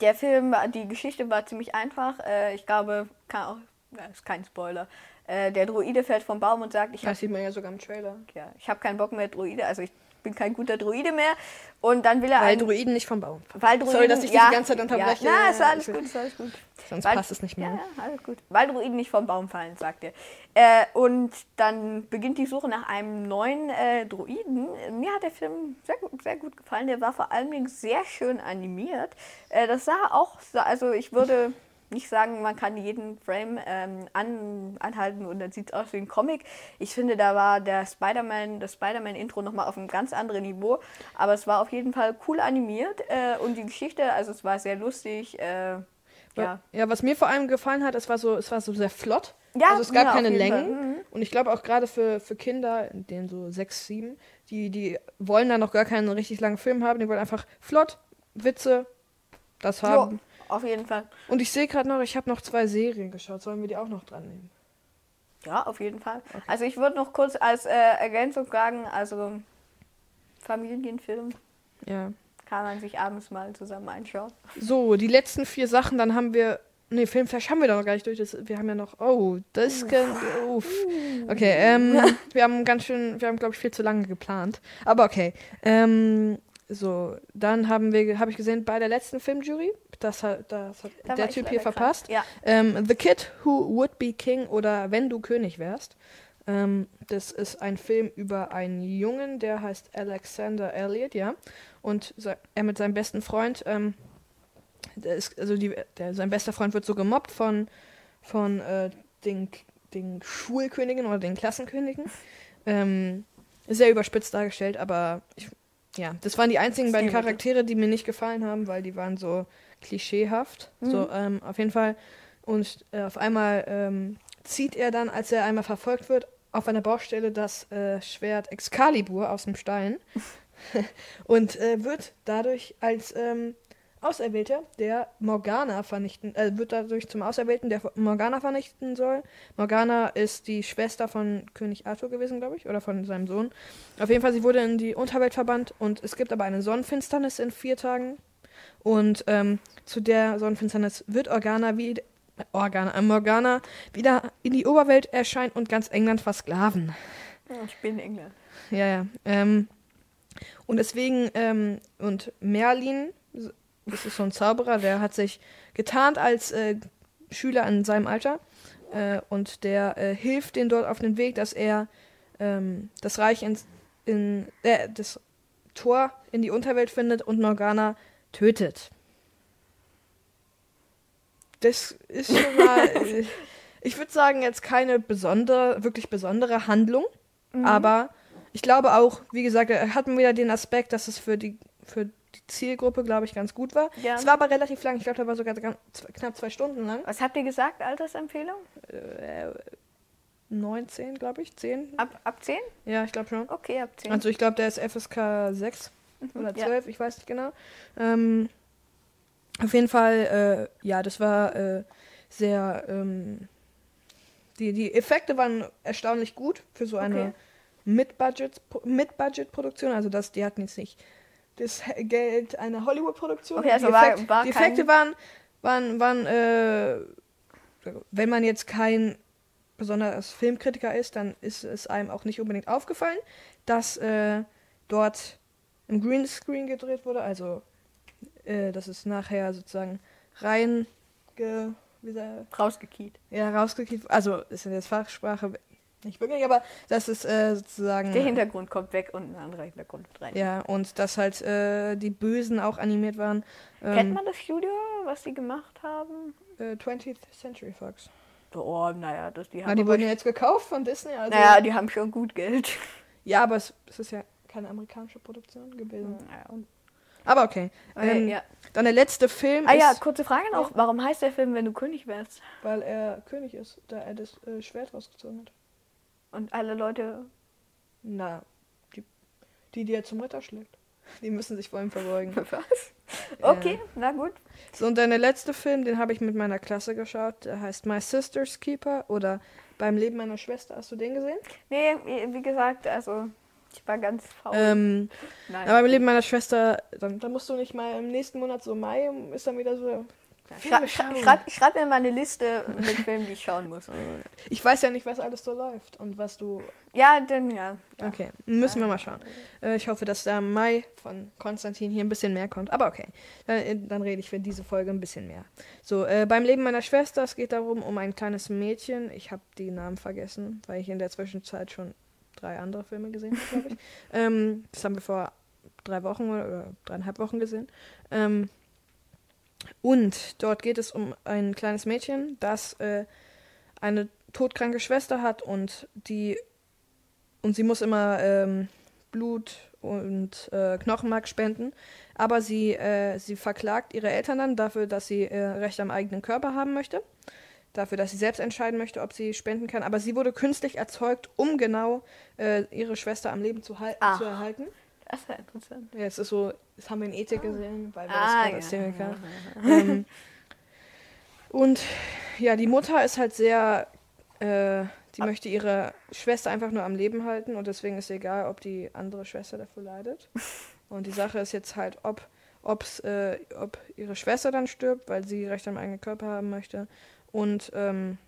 der Film, die Geschichte war ziemlich einfach. Äh, ich glaube, kann auch, ja, ist kein Spoiler. Äh, der Druide fällt vom Baum und sagt, ich habe Das sieht man ja sogar im Trailer. ja, ich hab keinen Bock mehr Druide, also ich bin kein guter Druide mehr. Und dann will er Weil einen, Druiden nicht vom Baum. weil Druiden, Sorry, dass ich ja, die ganze Zeit unterbreche. Ja, na, ist alles gut, ist alles gut. Sonst Weil- passt es nicht mehr. Ja, alles gut. Weil Druiden nicht vom Baum fallen, sagt er. Äh, und dann beginnt die Suche nach einem neuen äh, Druiden. Mir hat der Film sehr gut, sehr gut gefallen. Der war vor allen Dingen sehr schön animiert. Äh, das sah auch, so- also ich würde nicht sagen, man kann jeden Frame ähm, an, anhalten und dann sieht es aus wie ein Comic. Ich finde, da war der Spider-Man, das Spider-Man-Intro nochmal auf einem ganz anderen Niveau. Aber es war auf jeden Fall cool animiert äh, und die Geschichte, also es war sehr lustig. Äh, ja. Ja, was mir vor allem gefallen hat, es war so, es war so sehr flott. Ja, also es gab ja, keine. Längen. Mhm. Und ich glaube auch gerade für, für Kinder, in denen so sechs, sieben, die, die wollen da noch gar keinen richtig langen Film haben. Die wollen einfach flott, Witze, das haben. Jo, auf jeden Fall. Und ich sehe gerade noch, ich habe noch zwei Serien geschaut. Sollen wir die auch noch dran nehmen? Ja, auf jeden Fall. Also ich würde noch kurz als äh, Ergänzung sagen, also Familienfilm Ja. kann man sich abends mal zusammen anschauen. So, die letzten vier Sachen, dann haben wir. Nee, Filmflash haben wir doch noch gar nicht durch. Das, wir haben ja noch. Oh, das kann. Uff. Okay, ähm, wir haben ganz schön. Wir haben, glaube ich, viel zu lange geplant. Aber okay. Ähm, so, dann haben wir, habe ich gesehen, bei der letzten Filmjury, das hat, das hat Da der Typ hier krank. verpasst. Ja, Ähm, The Kid Who Would Be King oder Wenn du König wärst. Ähm, das ist ein Film über einen Jungen, der heißt Alexander Elliot, ja. Und er mit seinem besten Freund, ähm, der ist, also die, der, sein bester Freund wird so gemobbt von, von äh, den, den Schulkönigen oder den Klassenkönigen. Ähm, sehr überspitzt dargestellt, aber ich, ja, das waren die einzigen beiden. Charaktere, die mir nicht gefallen haben, weil die waren so klischeehaft. So, ähm, auf jeden Fall. Und äh, auf einmal ähm, zieht er dann, als er einmal verfolgt wird, auf einer Baustelle das äh, Schwert Excalibur aus dem Stein und äh, wird dadurch als ähm, Auserwählter, der Morgana vernichten, äh, wird dadurch zum Auserwählten, der Morgana vernichten soll. Morgana ist die Schwester von König Arthur gewesen, glaube ich, oder von seinem Sohn. Auf jeden Fall, sie wurde in die Unterwelt verbannt und es gibt aber eine Sonnenfinsternis in vier Tagen. Und ähm, zu der Sonnenfinsternis wird Organa wie Organa, äh, Morgana wieder in die Oberwelt erscheinen und ganz England versklaven. ich bin England. Ja, ja. Ähm, und deswegen, ähm, und Merlin, das ist so ein Zauberer, der hat sich getarnt als äh, Schüler in seinem Alter. Äh, und der äh, hilft denen dort auf den Weg, dass er ähm, das Reich ins, in, äh, das Tor in die Unterwelt findet und Morgana tötet. Das ist schon mal, ich würde sagen, jetzt keine besondere, wirklich besondere Handlung. Mhm. Aber ich glaube auch, wie gesagt, er hatten wieder den Aspekt, dass es für die, für die Zielgruppe, glaube ich, ganz gut war. Ja. Es war aber relativ lang. Ich glaube, da war sogar knapp zwei Stunden lang. Was habt ihr gesagt, Altersempfehlung? Äh, 19, glaube ich, 10. Ab, ab 10? Ja, ich glaube schon. Okay, ab 10. Also ich glaube, der ist FSK 6 oder Mhm, ja. 12, ich weiß nicht genau. Ähm, auf jeden Fall, äh, ja, das war äh, sehr, ähm, die, die Effekte waren erstaunlich gut für so eine Okay. Mid-Budget- Mid-Budget-Produktion. Also das, die hatten jetzt nicht das Geld einer Hollywood-Produktion. Okay, also die war- Effekt- war die Effekte waren, waren, waren äh, wenn man jetzt kein besonderes Filmkritiker ist, dann ist es einem auch nicht unbedingt aufgefallen, dass äh, dort im Greenscreen gedreht wurde. Also, äh, das ist nachher sozusagen rein ge, Rausgekiet. ja, rausgekriegt. Also, ist in der Fachsprache nicht wirklich, aber das ist äh, sozusagen. Der Hintergrund kommt weg und ein anderer Hintergrund rein. Ja, und dass halt äh, die Bösen auch animiert waren. Ähm, Kennt man das Studio, was die gemacht haben? Äh, 20th Century Fox. Oh, naja, das, die haben Ah, die wurden ja jetzt gekauft von Disney. Also, Naja, die haben schon gut Geld. ja, aber es, es ist ja keine amerikanische Produktion gewesen. Naja, und- Aber okay. Ähm, ja. Dann der letzte Film Ah ja, kurze Frage noch. Warum heißt der Film, wenn du König wärst? weil er König ist, da er das äh, Schwert rausgezogen hat. Und alle Leute. Na, die, die, die er zum Ritter schlägt. Die müssen sich vor ihm verbeugen. Was? Okay, na gut. So, und dann der letzte Film, den habe ich mit meiner Klasse geschaut. Der heißt My Sister's Keeper oder Beim Leben meiner Schwester. Hast du den gesehen? Nee, wie gesagt, also ich war ganz faul. Ähm, Nein. aber beim Leben meiner Schwester, dann, dann musst du nicht mal im nächsten Monat so Mai, ist dann wieder so. Schra schreib, schreib mir mal eine Liste mit Filmen, die ich schauen muss. Ich weiß ja nicht, was alles so läuft und was du. Ja, dann ja. Okay, müssen wir mal schauen. Äh, ich hoffe, dass der Mai von Konstantin hier ein bisschen mehr kommt. Aber okay, dann, äh, dann rede ich für diese Folge ein bisschen mehr. So, äh, beim Leben meiner Schwester, es geht darum, um ein kleines Mädchen. Ich habe die Namen vergessen, weil ich in der Zwischenzeit schon drei andere Filme gesehen habe, glaube ich. ähm, das haben wir vor drei Wochen oder, oder dreieinhalb Wochen gesehen. Ähm, und dort geht es um ein kleines Mädchen, das äh, eine todkranke Schwester hat und die und sie muss immer ähm, Blut und äh, Knochenmark spenden, aber sie äh, sie verklagt ihre Eltern dann dafür, dass sie äh, Recht am eigenen Körper haben möchte, dafür, dass sie selbst entscheiden möchte, ob sie spenden kann. Aber sie wurde künstlich erzeugt, um genau äh, ihre Schwester am Leben zu, Ach. zu erhalten. Das ist ja interessant. Ja, es ist so, das haben wir in Ethik gesehen, weil wir Ah, das ja. erzählen kann. ähm, und ja, die Mutter ist halt sehr, äh, die möchte ihre Schwester einfach nur am Leben halten und deswegen ist egal, ob die andere Schwester dafür leidet. Und die Sache ist jetzt halt, ob, ob's, äh, ob ihre Schwester dann stirbt, weil sie Recht am eigenen Körper haben möchte und ähm,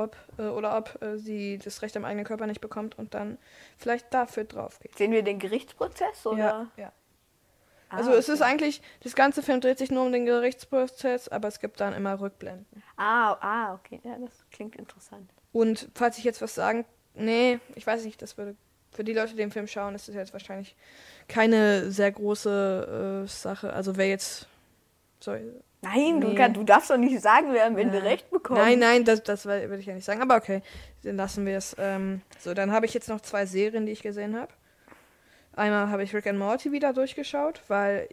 ob äh, oder ob äh, sie das Recht am eigenen Körper nicht bekommt und dann vielleicht dafür drauf geht. Sehen wir den Gerichtsprozess oder? Ja, ja. Ah, Also es ist eigentlich, das ganze Film dreht sich nur um den Gerichtsprozess, aber es gibt dann immer Rückblenden. Ah, ah, okay. Ja, das klingt interessant. Und falls ich jetzt was sagen, nee, ich weiß nicht, das würde für die Leute, die den Film schauen, ist das jetzt wahrscheinlich keine sehr große äh, Sache. Also wer jetzt, sorry, Nein, du, Nee. kann, du darfst doch nicht sagen, wer am Ende Ja. Recht bekommt. nein, nein, das, das will will ich ja nicht sagen, aber okay, dann lassen wir es. Ähm, so, dann habe ich jetzt noch zwei Serien, die ich gesehen habe. Einmal habe ich Rick and Morty wieder durchgeschaut, weil,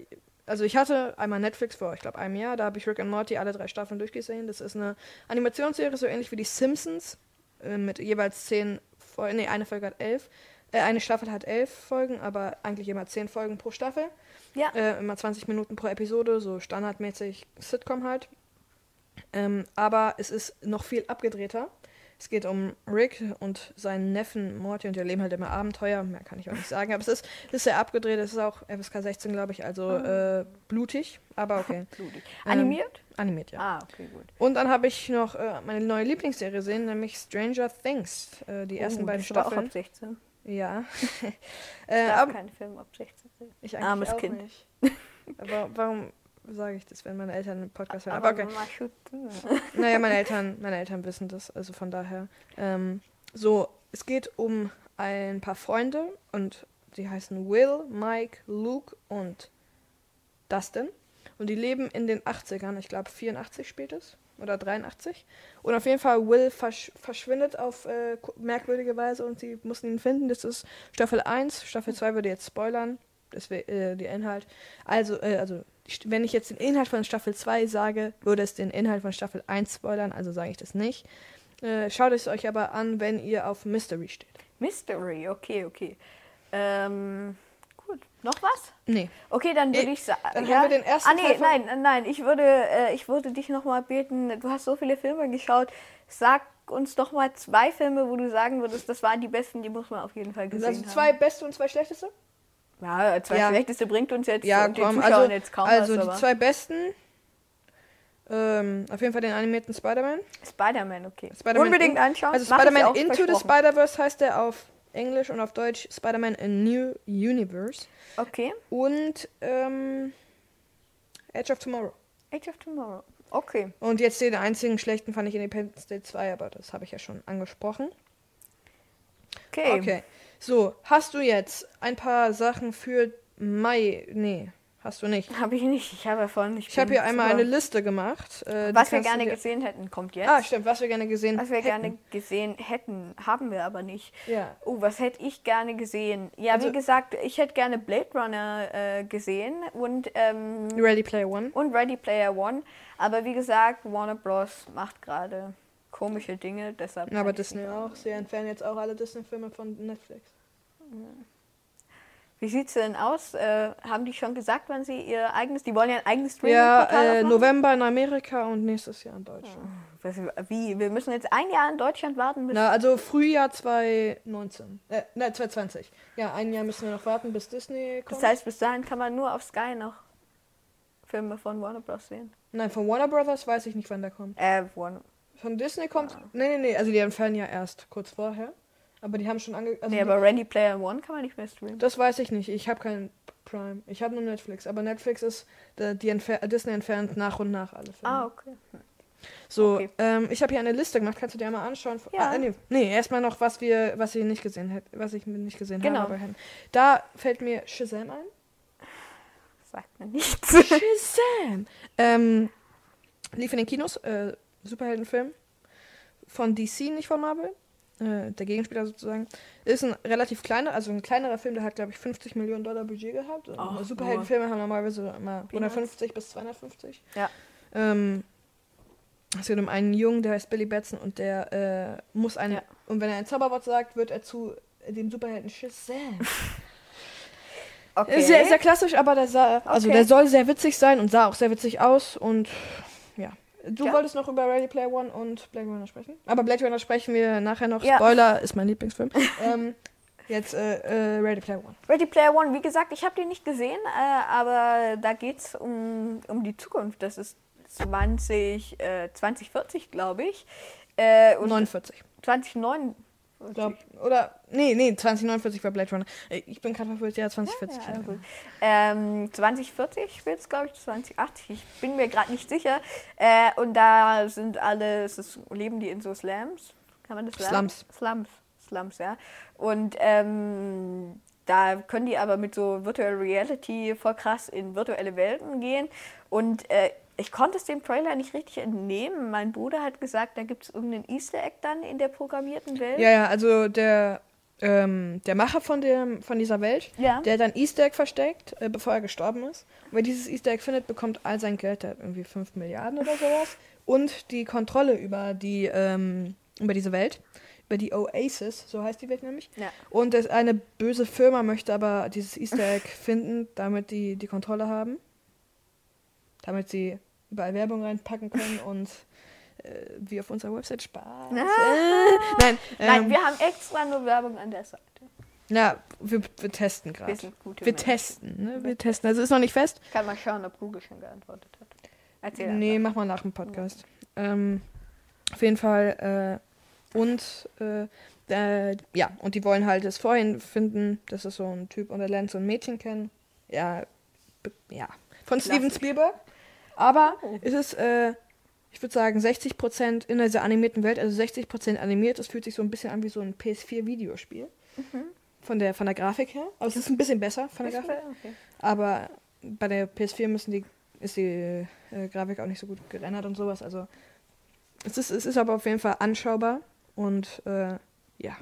also ich hatte einmal Netflix vor, ich glaube, einem Jahr, da habe ich Rick and Morty alle drei Staffeln durchgesehen. Das ist eine Animationsserie, so ähnlich wie die Simpsons, äh, mit jeweils zehn Folgen, nee, eine Folge hat elf. Äh, eine Staffel hat elf Folgen, aber eigentlich immer zehn Folgen pro Staffel. Ja. Äh, immer 20 Minuten pro Episode, so standardmäßig Sitcom halt. Ähm, aber es ist noch viel abgedrehter. Es geht um Rick und seinen Neffen Morty und die erleben halt immer Abenteuer. Mehr kann ich auch nicht sagen. Aber es ist, es ist sehr abgedreht. Es ist auch FSK 16, glaube ich, also äh, blutig. Aber okay. Blutig. Ähm, Animiert? Animiert, ja. Ah, okay, gut. Und dann habe ich noch äh, meine neue Lieblingsserie gesehen, nämlich Stranger Things. Äh, die ersten oh, beiden das war auch Staffeln. ab 16. Ja. Ich äh, darf aber keinen Film ab 16 sehen. Ich eigentlich Armes auch Kind. nicht. Aber warum sage ich das, wenn meine Eltern einen Podcast hören? Aber okay. Mama schützen. Naja, meine Eltern, meine Eltern wissen das, also von daher. Ähm, so, es geht um ein paar Freunde und die heißen Will, Mike, Luke und Dustin. Und die leben in den 80ern, ich glaube 84 spielt es. Oder 83. Und auf jeden Fall Will versch verschwindet auf äh, merkwürdige Weise und sie mussten ihn finden. Das ist Staffel 1. Staffel 2 würde jetzt spoilern. Das wäre äh, der Inhalt. Also, äh, also, wenn ich jetzt den Inhalt von Staffel 2 sage, würde es den Inhalt von Staffel 1 spoilern, also sage ich das nicht. Äh, schaut es euch aber an, wenn ihr auf Mystery steht. Mystery, okay, okay. Ähm, gut. Noch was? Nee. Okay, dann würde Eh, ich sagen. dann haben wir den ersten Ah, nee, Teil nein, nein, nein. Ich würde, äh, ich würde dich nochmal beten. Du hast so viele Filme geschaut. Sag uns doch mal zwei Filme, wo du sagen würdest, das waren die besten, die muss man auf jeden Fall gesehen Also haben. zwei beste und zwei schlechteste? Ja, zwei Ja. schlechteste bringt uns jetzt Ja, den komm, also, jetzt kaum also was, die zwei besten. Ähm, auf jeden Fall den animierten Spider-Man. Spider-Man, okay. Spider-Man Unbedingt in- anschauen. Also Spider-Man Into the. Spider-Verse heißt der auf Englisch und auf Deutsch Spider-Man A New Universe. Okay. Und ähm, Edge of Tomorrow. Age of Tomorrow. Okay. Und jetzt den einzigen schlechten fand ich Independence Day 2, aber das habe ich ja schon angesprochen. Okay. Okay. So, hast du jetzt ein paar Sachen für Mai? Nee, hast du nicht. Habe ich nicht. Ich habe ja vorhin nicht. Ich habe hier einmal eine Liste gemacht. äh, Was wir gerne gesehen hätten, kommt jetzt. Ah, stimmt, was wir gerne gesehen was wir hätten. gerne gesehen hätten, haben wir aber nicht. Ja. Oh, was hätte ich gerne gesehen? Ja, Also- wie gesagt, ich hätte gerne Blade Runner äh, gesehen und, ähm, Ready Player One. und Ready Player One. Aber wie gesagt, Warner Bros. macht gerade komische Dinge, deshalb. Ja, aber Disney auch. Sie entfernen jetzt auch alle Disney-Filme von Netflix. Wie sieht's denn aus? Äh, haben die schon gesagt, wann sie ihr eigenes, die wollen ja ein eigenes Streaming Ja, äh? November in Amerika und nächstes Jahr in Deutschland. Was, wie? Wir müssen jetzt ein Jahr in Deutschland warten, bis Na, also Frühjahr 2019. Äh, ne, 2020. Ja, ein Jahr müssen wir noch warten, bis Disney kommt. Das heißt, bis dahin kann man nur auf Sky noch Filme von Warner Bros. sehen. Nein, von Warner Brothers weiß ich nicht, wann der kommt. Äh, Warner. Von Disney kommt. Nee, nee, nee, also die entfernen ja erst kurz vorher. Aber die haben schon ange. Also nee, aber Ready Player One kann man nicht mehr streamen. das weiß ich nicht. Ich habe keinen Prime. Ich habe nur Netflix. Aber Netflix ist. äh, Die entfer Disney entfernt nach und nach alle Filme. Ah, okay. So, Okay. ähm, ich habe hier eine Liste gemacht. Kannst du dir mal anschauen? Ja. Ah, nee, nee erstmal noch, was wir, was ich nicht gesehen hätte, was ich nicht gesehen Genau. habe. Da fällt mir Shazam ein. Sagt mir nichts. Shazam! ähm, lief in den Kinos. Äh, Superheldenfilm von DC, nicht von Marvel. Äh, der Gegenspieler sozusagen. Ist ein relativ kleiner, also ein kleinerer Film, der hat, glaube ich, 50 Millionen Dollar Budget gehabt. Superheldenfilme haben normalerweise immer Peanuts. 150 bis 250. Ja. Ähm, es geht um einen Jungen, der heißt Billy Batson und der äh, muss eine. Ja. Und wenn er ein Zauberwort sagt, wird er zu dem Superhelden Shazam. Okay. Sehr, sehr klassisch, aber der sah, also Okay. der soll sehr witzig sein und sah auch sehr witzig aus und. Du Ja. wolltest noch über Ready Player One und Blade Runner sprechen? Aber Blade Runner sprechen wir nachher noch. Ja. Spoiler ist mein Lieblingsfilm. ähm, jetzt äh, äh, Ready Player One. Ready Player One, wie gesagt, ich habe den nicht gesehen, äh, aber da geht es um, um die Zukunft. Das ist 20, äh, 2040, glaube ich. Äh, und 49. 2009. Glaub, oder, nee, nee, 2049 war Blade Runner. Äh, Ich bin gerade verwirrt, ja, 2040. Ja, Ja, gut. Ähm, 2040 spielt es, glaube ich, 2080. Ich bin mir gerade nicht sicher. Äh, und da sind alle, es ist, leben die in so Slums. Kann man das sagen? Slums. Slums. Slums, ja. Und ähm, da können die aber mit so Virtual Reality voll krass in virtuelle Welten gehen. Und äh, ich konnte es dem Trailer nicht richtig entnehmen. Mein Bruder hat gesagt, da gibt es irgendeinen Easter Egg dann in der programmierten Welt. ja, ja, also der, ähm, der Macher von, dem, von dieser Welt, Ja. der ein Easter Egg versteckt, äh, bevor er gestorben ist. Und wer dieses Easter Egg findet, bekommt all sein Geld, der hat irgendwie 5 Milliarden oder sowas. Und die Kontrolle über die, ähm, über diese Welt, über die Oasis, so heißt die Welt nämlich. Ja. Und es, eine böse Firma möchte aber dieses Easter Egg finden, damit die die Kontrolle haben. Damit sie überall Werbung reinpacken können und äh, wie auf unserer Website Spaß. Äh, nein, Nein, ähm, wir haben extra nur Werbung an der Seite. ja, wir, wir testen gerade. Wir sind gute Wir Menschen. testen, ne? Wir testen. Also ist noch nicht fest. Ich kann mal schauen, ob Google schon geantwortet hat. Erzähl Nee, einfach. mach mal nach dem Podcast. Ähm, auf jeden Fall. Äh, und äh, äh, ja, und die wollen halt es vorhin finden. Das ist so ein Typ und er lernt so ein Mädchen kennen. Ja, ja. Von Steven. Spielberg. Aber Oh. es ist, äh, ich würde sagen, 60% in dieser animierten Welt, also 60% animiert. Es fühlt sich so ein bisschen an wie so ein PS4-Videospiel. Von der, von der Grafik her. Aber es ist ein bisschen besser von der Grafik. Okay. Aber bei der PS4 müssen die, ist die äh, Grafik auch nicht so gut gerendert und sowas. Also es ist, es ist aber auf jeden Fall anschaubar und äh, ja.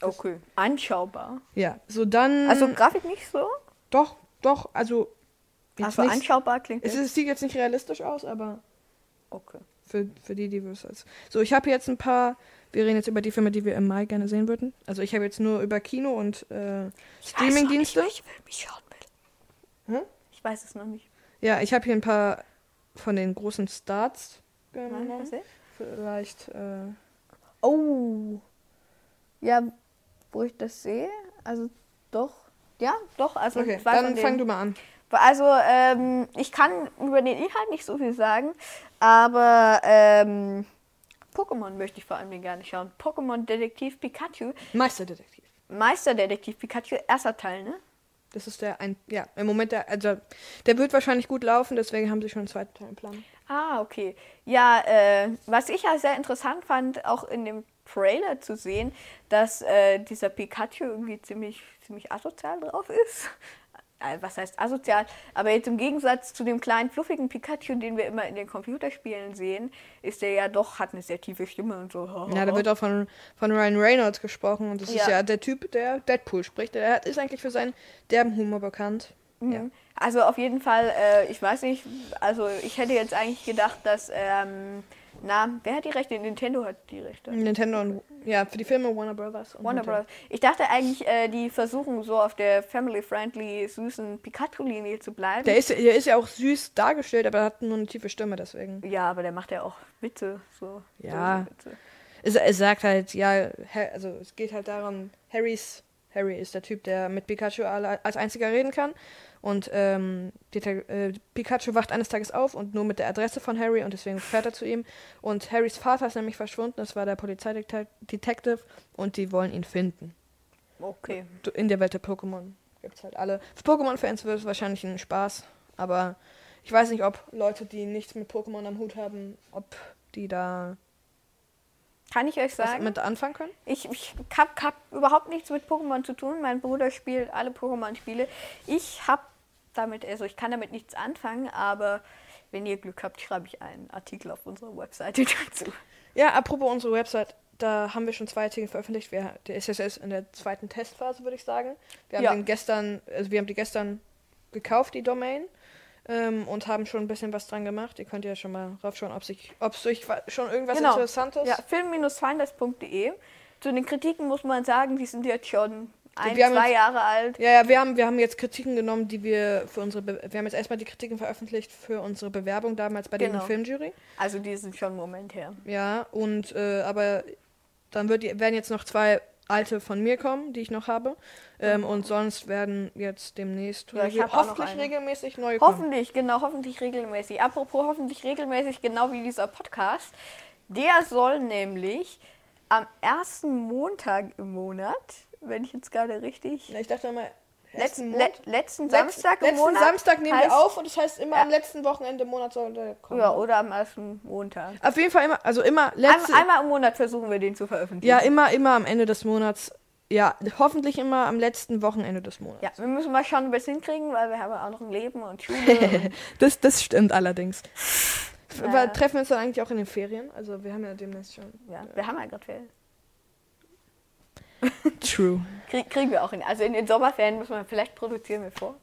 okay. Anschaubar. Ja, so dann. Also Grafik nicht so? doch, doch, also. Also nicht, anschaubar klingt es, es sieht jetzt nicht realistisch aus, aber Okay. für, für die, die es als. So, ich habe jetzt ein paar. Wir reden jetzt über die Filme, die wir im Mai gerne sehen würden. Also ich habe jetzt nur über Kino und äh, Streamingdienste. Ich will mich schauen will. Hm? Ich weiß es noch nicht. Ja, ich habe hier ein paar von den großen Starts Nein, genommen. erzähl. Vielleicht. Äh, Oh. Ja, wo ich das sehe. Also doch. Ja, doch. Also Okay, dann fang du mal an. Also, ähm, ich kann über den Inhalt nicht so viel sagen, aber ähm, Pokémon möchte ich vor allem gerne schauen. Pokémon Detektiv Pikachu, Meisterdetektiv. Meisterdetektiv Pikachu, erster Teil, ne? Das ist der ein, ja, im Moment der, also der wird wahrscheinlich gut laufen, deswegen haben sie schon einen zweiten Teil im Plan. Ah, okay. Ja, äh, was ich ja sehr interessant fand, auch in dem Trailer zu sehen, dass äh, dieser Pikachu irgendwie ziemlich, ziemlich asozial drauf ist. Äh, was heißt asozial? Aber jetzt im Gegensatz zu dem kleinen, fluffigen Pikachu, den wir immer in den Computerspielen sehen, ist der ja doch, hat eine sehr tiefe Stimme und so. Ja, da wird auch von, von Ryan Reynolds gesprochen und das ist Ja. ja der Typ, der Deadpool spricht. Der ist eigentlich für seinen derben Humor bekannt. Ja. Mhm. Also auf jeden Fall, äh, ich weiß nicht, also ich hätte jetzt eigentlich gedacht, dass, ähm, na, wer hat die Rechte? Nintendo hat die Rechte. Nintendo und ja, für die Filme Warner Brothers. Und Warner Nintendo. Bros. Ich dachte eigentlich, äh, die versuchen so auf der family-friendly, süßen Pikachu-Linie zu bleiben. Der ist, der ist ja auch süß dargestellt, aber hat nur eine tiefe Stimme, deswegen. ja, aber der macht ja auch Witze. So, Ja. So Witze. Es, es sagt halt, ja, also es geht halt darum, Harrys, Harry ist der Typ, der mit Pikachu als einziger reden kann. Und ähm, äh, Pikachu wacht eines Tages auf und nur mit der Adresse von Harry und deswegen fährt er zu ihm. Und Harrys Vater ist nämlich verschwunden, das war der Polizeidetective und die wollen ihn finden. Okay. In der Welt der Pokémon gibt's halt alle. Für Pokémon-Fans wird es wahrscheinlich ein Spaß, aber ich weiß nicht, ob Leute, die nichts mit Pokémon am Hut haben, ob die da Kann ich euch was sagen? mit anfangen können. Ich, ich habe hab überhaupt nichts mit Pokémon zu tun. Mein Bruder spielt alle Pokémon-Spiele. Ich habe damit, also ich kann damit nichts anfangen, aber wenn ihr Glück habt, schreibe ich einen Artikel auf unserer Webseite dazu. Ja, apropos unsere Website, da haben wir schon zwei Artikel veröffentlicht. Wir, der ist jetzt in der zweiten Testphase, würde ich sagen. Wir haben Ja. den gestern, also wir haben die gestern gekauft, die Domain, ähm, und haben schon ein bisschen was dran gemacht. Ihr könnt ja schon mal raufschauen, ob sich, ob wa- schon irgendwas Genau. Interessantes. Ja, film-finders.de. Zu den Kritiken muss man sagen, die sind jetzt schon ein, wir zwei jetzt- Jahre alt. Ja, ja, wir haben, wir haben jetzt Kritiken genommen, die wir für unsere, Be wir haben jetzt erstmal die Kritiken veröffentlicht für unsere Bewerbung damals bei Genau. der Filmjury. Also die sind schon einen Moment her. Ja, und äh, aber dann wird, werden jetzt noch zwei alte von mir kommen, die ich noch habe. Ähm, und sonst werden jetzt demnächst Ja, hoffentlich regelmäßig neue kommen. Hoffentlich, genau, hoffentlich regelmäßig. Apropos hoffentlich regelmäßig, genau wie dieser Podcast. Der soll nämlich am ersten Montag im Monat, wenn ich jetzt gerade richtig. Ja, ich dachte immer, Letzten, le letzten Letz- Samstag im letzten Monat. Samstag nehmen heißt- wir auf und das heißt immer Ja. am letzten Wochenende im Monat soll der kommen. Ja, oder am ersten Montag. Auf jeden Fall immer, also immer letzte, Einmal, einmal im Monat versuchen wir den zu veröffentlichen. ja immer immer am Ende des Monats. Ja, hoffentlich immer am letzten Wochenende des Monats. Ja, wir müssen mal schauen, ob wir es hinkriegen, weil wir haben ja auch noch ein Leben und Schule. und Das, das stimmt allerdings. Ja. Aber treffen wir uns dann eigentlich auch in den Ferien? Also wir haben ja demnächst schon. ja, wir haben ja gerade Ferien. True. Krieg, kriegen wir auch hin. Also in den Sommerferien müssen wir, vielleicht produzieren wir vor.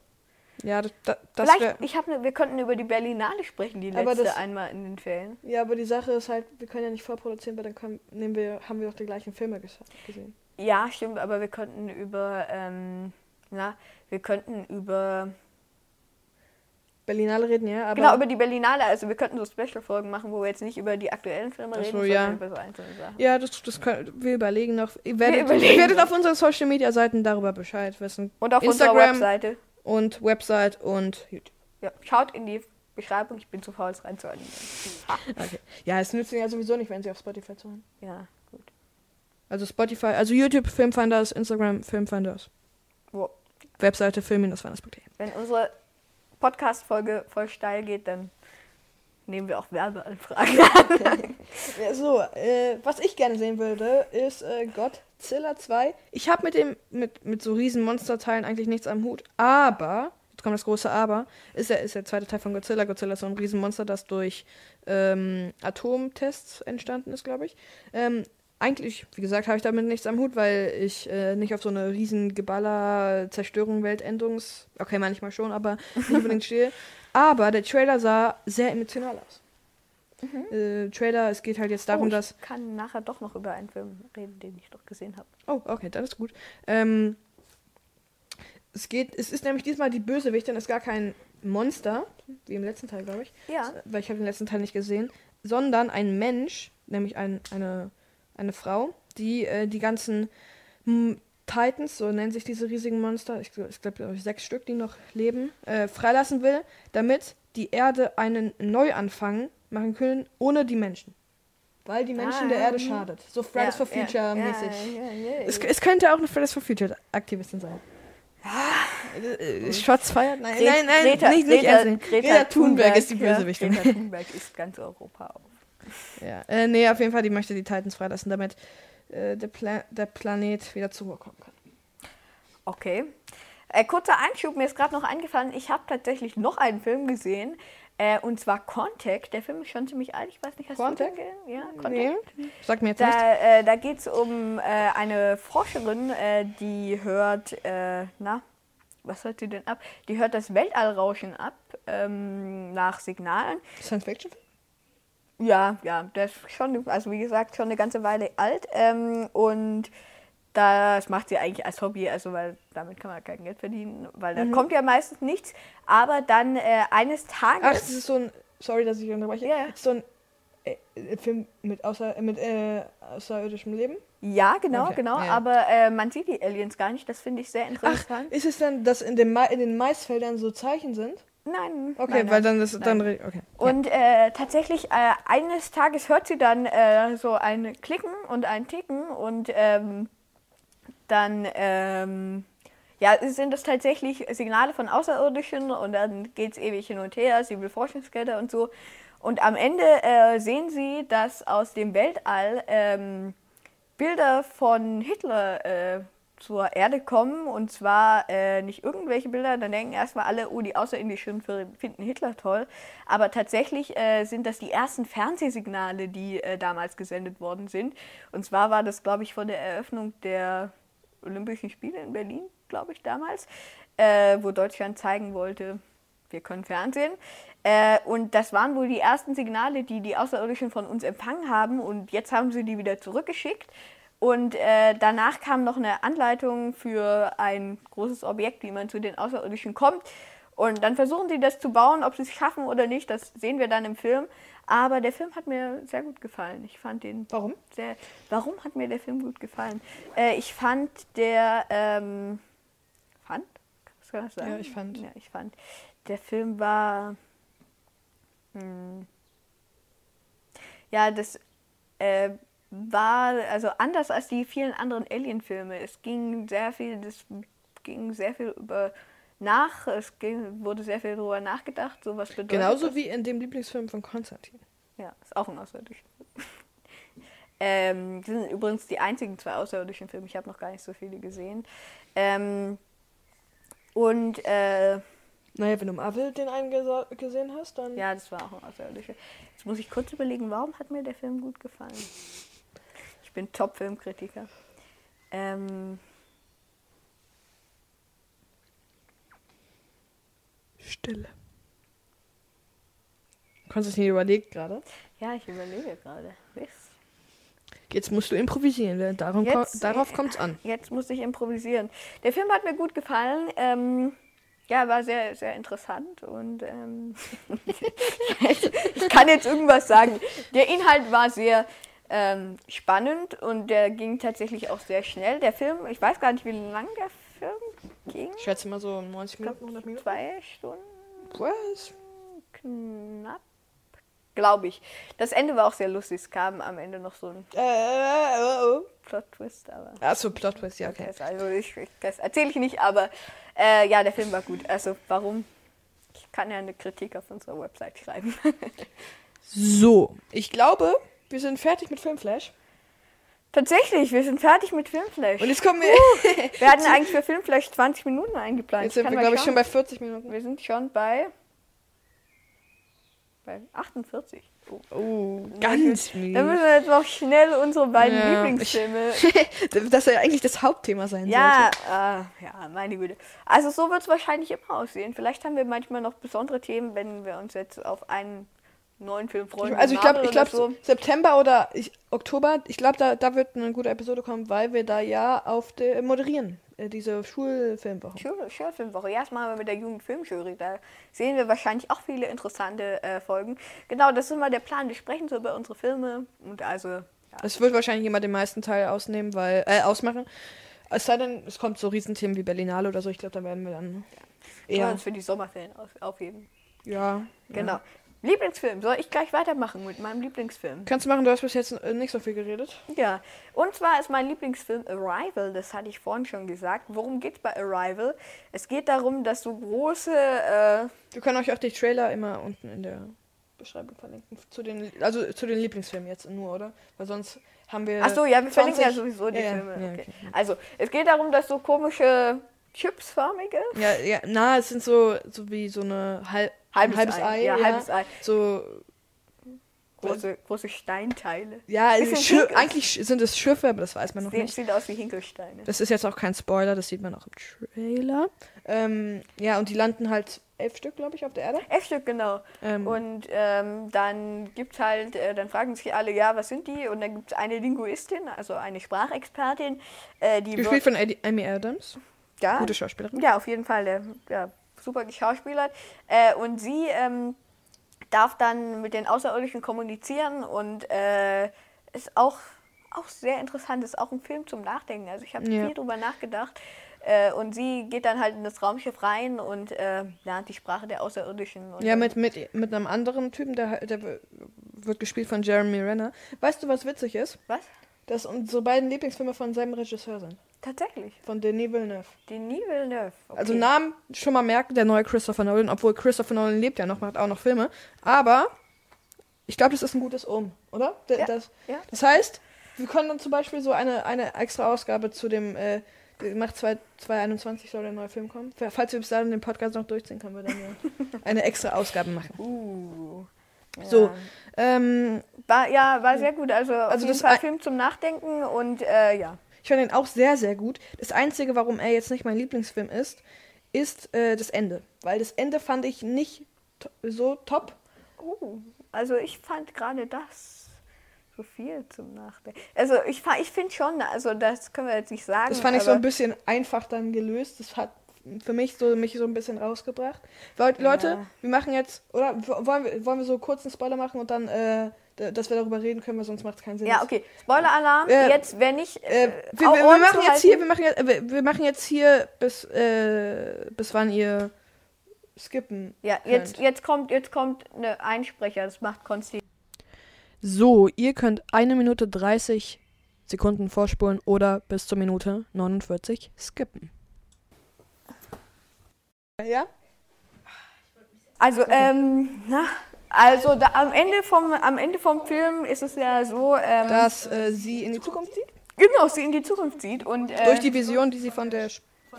Ja, das, das, das Vielleicht, ich hab ne, wir könnten über die Berlinale sprechen, die Aber letzte das- einmal in den Ferien. Ja, aber die Sache ist halt, wir können ja nicht vorproduzieren, weil dann können, nehmen wir, haben wir auch die gleichen Filme ges- gesehen. Ja, stimmt, aber wir könnten über, ähm, na, wir könnten über, Berlinale reden, ja, aber genau, über die Berlinale, also wir könnten so Special-Folgen machen, wo wir jetzt nicht über die aktuellen Filme reden, so, sondern ja. über so einzelne Sachen. ja, das, das können, wir überlegen noch. Ihr werdet, überlegen ihr werdet auf unseren Social Media Seiten darüber Bescheid wissen. Und auf Instagram. unserer Webseite. Und Website und YouTube. Ja, schaut in die Beschreibung, ich bin zu faul, es reinzuanimieren. Ha, Okay. Ja, es nützt ihnen ja sowieso nicht, wenn sie auf Spotify zuhören. ja, gut. Also Spotify, also YouTube Filmfinders, Instagram Filmfinders. Wo, Webseite film-finders.de. wenn unsere Podcast-Folge voll steil geht, dann nehmen wir auch Werbeanfragen an. Ja, so, äh, was ich gerne sehen würde, ist äh, Godzilla 2. Ich habe mit dem, mit, mit so riesen Monsterteilen eigentlich nichts am Hut, aber, jetzt kommt das große Aber, ist der, ist der zweite Teil von Godzilla. Godzilla ist so ein Riesenmonster, das durch ähm, Atomtests entstanden ist, glaube ich. Ähm, eigentlich, wie gesagt, habe ich damit nichts am Hut, weil ich äh, nicht auf so eine riesen Geballer, Zerstörung, Weltendungs, okay, manchmal schon, aber nicht unbedingt stehe. Aber der Trailer sah sehr emotional aus. Äh, Trailer, es geht halt jetzt darum, oh, ich dass. kann nachher doch noch über einen Film reden, den ich doch gesehen habe. Oh, okay, das ist gut. Ähm, es geht, es ist nämlich diesmal die Bösewichtin, ist gar kein Monster, wie im letzten Teil, glaube ich, Ja. weil ich habe den letzten Teil nicht gesehen, sondern ein Mensch, nämlich ein, eine, eine Frau, die äh, die ganzen m, Titans, so nennen sich diese riesigen Monster, ich, ich glaube sechs Stück, die noch leben, äh, freilassen will, damit die Erde einen Neuanfang machen können, ohne die Menschen. Weil die Menschen Ah, der Erde mhm. schadet. So Fridays for ja, Future ja, mäßig. Ja, ja, Es, es könnte auch eine Fridays for Future Aktivistin sein. Äh, Shots feiert? Nein, Gre- nein, nein, Greta, nicht, nicht Greta. Greta, Greta Thunberg ist die Bösewichtin. Greta Thunberg ist ganz Europa auf. Ja, äh, nee, auf jeden Fall, die möchte die Titans freilassen, damit äh, der, Pla der Planet wieder zur Ruhe kommen kann. Okay. Äh, kurzer Einschub, mir ist gerade noch eingefallen, ich habe tatsächlich noch einen Film gesehen. Äh, und zwar Contact. Der Film ist schon ziemlich alt. Ich weiß nicht, hast Contact? du den gesehen? Ja, Contact. Nee, sag mir jetzt nicht. Da, äh, da geht es um äh, eine Forscherin, äh, die hört, äh, na, was hört sie denn ab? Die hört das Weltallrauschen ab ähm, nach Signalen. Science Fiction? Ja, ja, der ist schon, also wie gesagt, schon eine ganze Weile alt. Ähm, und das macht sie eigentlich als Hobby, also weil damit kann man kein Geld verdienen, weil da kommt ja meistens nichts. Aber dann äh, eines Tages. Ach, das ist so ein. Sorry, dass ich unterbreche. Ja, ja. So ein äh, äh, Film mit, außer, mit äh, außerirdischem Leben. ja, genau, Okay, genau. ja. Aber äh, man sieht die Aliens gar nicht. Das finde ich sehr Ach, interessant. ist es dann, dass in, dem Ma in den Maisfeldern so Zeichen sind? Nein. Okay, nein, weil dann ist dann. Nein. Okay. Und äh, tatsächlich, äh, eines Tages hört sie dann äh, so ein Klicken und ein Ticken und ähm, dann ähm, ja, sind das tatsächlich Signale von Außerirdischen und dann geht es ewig hin und her, sie will Forschungsgelder und so. Und am Ende äh, sehen sie, dass aus dem Weltall ähm, Bilder von Hitler äh, zur Erde kommen und zwar äh, nicht irgendwelche Bilder, dann denken erstmal alle, oh, die Außerirdischen finden Hitler toll, aber tatsächlich äh, sind das die ersten Fernsehsignale, die äh, damals gesendet worden sind. Und zwar war das, glaube ich, von der Eröffnung der Olympischen Spiele in Berlin, glaube ich, damals, äh, wo Deutschland zeigen wollte, wir können Fernsehen. Äh, und das waren wohl die ersten Signale, die die Außerirdischen von uns empfangen haben. Und jetzt haben sie die wieder zurückgeschickt. Und äh, danach kam noch eine Anleitung für ein großes Objekt, wie man zu den Außerirdischen kommt. Und dann versuchen sie das zu bauen, ob sie es schaffen oder nicht, das sehen wir dann im Film. Aber der Film hat mir sehr gut gefallen. Ich fand den Warum? sehr. Warum hat mir der Film gut gefallen? Äh, ich fand der. Ähm, fand? Was kann das sagen? Ja, ich fand. Ja, ich fand. Der Film war. Hm, ja, das äh, war also anders als die vielen anderen Alien-Filme. Es ging sehr viel, das ging sehr viel über nach, es ging, wurde sehr viel darüber nachgedacht, so was bedeutet Genauso das. wie in dem Lieblingsfilm von Konstantin. Ja, ist auch ein außerirdischer Film. ähm, das sind übrigens die einzigen zwei außerirdischen Filme. Ich habe noch gar nicht so viele gesehen. Ähm, und äh, Naja, wenn du Marvel den einen gesehen hast, dann. ja, das war auch ein außerirdischer. Jetzt muss ich kurz überlegen, warum hat mir der Film gut gefallen? Ich bin Top-Filmkritiker. Ähm, Stille. Konstantin überlegt gerade. ja, ich überlege gerade. Jetzt musst du improvisieren, denn darum Jetzt, ko darauf äh, kommt es an. Jetzt muss ich improvisieren. Der Film hat mir gut gefallen. Ähm, ja, war sehr, sehr interessant und ähm, ich kann jetzt irgendwas sagen. Der Inhalt war sehr ähm, spannend und der ging tatsächlich auch sehr schnell. Der Film, ich weiß gar nicht, wie lang der Film ging. Ich schätze mal so 90 Ich glaube, Minuten, 100 Minuten. zwei Stunden Was? knapp, glaube ich. Das Ende war auch sehr lustig. Es kam am Ende noch so ein Äh, äh, oh. Plot-Twist, aber Achso, Plot Twist, ja, okay. Also ich, ich, das erzähle ich nicht, aber äh, ja, der Film war gut. Also warum? Ich kann ja eine Kritik auf unserer Website schreiben. So, ich glaube, wir sind fertig mit Filmflash. Tatsächlich, wir sind fertig mit Filmflash. Und jetzt kommen wir. wir hatten eigentlich für Filmflash 20 Minuten eingeplant. Jetzt sind wir, glaube ich, schon bei 40 Minuten. Wir sind schon bei bei 48. Oh. Oh, ganz mies. Dann müssen wir jetzt noch schnell unsere beiden Ja, Lieblingsfilme. das ja eigentlich das Hauptthema sein Ja, äh, ja, meine Güte. Also so wird es wahrscheinlich immer aussehen. Vielleicht haben wir manchmal noch besondere Themen, wenn wir uns jetzt auf einen neuen Film freuen. Also ich glaube, ich glaube so. September oder ich, Oktober, ich glaube, da, da wird eine gute Episode kommen, weil wir da ja auf der moderieren, äh, diese Schulfilmwoche. Schul- Schulfilmwoche. Ja, das machen wir mit der Jugendfilmjury. Da sehen wir wahrscheinlich auch viele interessante äh, Folgen. Genau, das ist immer der Plan. Wir sprechen so über unsere Filme und also, Es wird wahrscheinlich jemand den meisten Teil ausnehmen, weil, äh, ausmachen. Es sei denn, es kommt so Riesenthemen wie Berlinale oder so, ich glaube, da werden wir dann Ja. eher. uns für die Sommerferien auf, aufheben. Ja. Genau. Lieblingsfilm. Soll ich gleich weitermachen mit meinem Lieblingsfilm? Kannst du machen, du hast bis jetzt nicht so viel geredet. Ja. Und zwar ist mein Lieblingsfilm Arrival. Das hatte ich vorhin schon gesagt. Worum geht es bei Arrival? Es geht darum, dass so große. Äh, Wir können euch auch die Trailer immer unten in der Beschreibung verlinken. Zu den, also zu den Lieblingsfilmen jetzt nur, oder? Weil sonst haben wir. Achso, ja, wir verlinken ja 20 sowieso die ja, Filme. ja, okay. okay. Also, es geht darum, dass so komische Chipsförmige. Ja, ja, na, es sind so, so wie so eine halb, Halbes, halbes Ei. Ei. Ja, ja. halbes Ei. So, Große, große Steinteile. ja, also eigentlich sind es Schiffe, aber das weiß man noch Sieht, nicht. sieht aus wie Hinkelsteine. Das ist jetzt auch kein Spoiler, das sieht man auch im Trailer. Ähm, ja, und die landen halt elf Stück, glaube ich, auf der Erde. Elf Stück, genau. Ähm, Und ähm, dann gibt's halt, äh, dann fragen sich alle, ja, was sind die? Und dann gibt es eine Linguistin, also eine Sprachexpertin, äh, die gespielt von Amy Adams. Ja, Gute Schauspielerin. Ja, auf jeden Fall, der, ja, super geschauspielert. Äh, und sie ähm, darf dann mit den Außerirdischen kommunizieren und äh, ist auch, auch sehr interessant, ist auch ein Film zum Nachdenken. Also ich habe Ja. viel drüber nachgedacht. Äh, und sie geht dann halt in das Raumschiff rein und äh, lernt die Sprache der Außerirdischen. Ja, mit, mit, mit einem anderen Typen, der, der wird gespielt von Jeremy Renner. Weißt du, was witzig ist? Was? Dass unsere beiden Lieblingsfilme von seinem Regisseur sind. Tatsächlich. Von Denis Villeneuve. Denis Villeneuve. Okay. Also Namen schon mal merken, der neue Christopher Nolan, obwohl Christopher Nolan lebt ja noch, macht auch noch Filme. Aber ich glaube, das ist ein gutes Um, oder? D Ja, Das, ja. das heißt, wir können dann zum Beispiel so eine, eine extra Ausgabe zu dem, äh, nach 2 2021 soll der neue Film kommen. Falls wir bis dahin den Podcast noch durchziehen, können wir dann ja eine extra Ausgabe machen. Uh. So, Ja. ähm, War, ja, war sehr gut. Also, Also das Fall ein- Film zum Nachdenken und äh, ja. Ich fand ihn auch sehr, sehr gut. Das Einzige, warum er jetzt nicht mein Lieblingsfilm ist, ist äh, das Ende. Weil das Ende fand ich nicht to so top. Oh, also ich fand gerade das so viel zum Nachdenken. Also ich, ich finde schon, also das können wir jetzt nicht sagen. Das fand ich so ein bisschen einfach dann gelöst. Das hat für mich so mich so ein bisschen rausgebracht. Leute, Ja. wir machen jetzt, oder wollen wir, wollen wir so kurz einen Spoiler machen und dann, äh, dass wir darüber reden können, weil sonst macht es keinen Sinn. Ja, okay. Spoiler-Alarm. Äh, jetzt, wenn ich. Äh, Äh, wir, wir, wir machen jetzt hier, wir machen jetzt, wir, wir machen jetzt hier bis, äh, bis wann ihr skippen. Ja, könnt. jetzt, jetzt kommt, jetzt kommt eine Einsprecher. Das macht Konsti. So, ihr könnt eine Minute 30 Sekunden vorspulen oder bis zur Minute 49 skippen. Ja? Also, ähm, na, also da, am, Ende vom, am Ende vom Film ist es ja so, ähm, Dass äh, sie in die Zukunft sieht? genau, sie in die Zukunft sieht und äh, Durch die Vision, die sie von der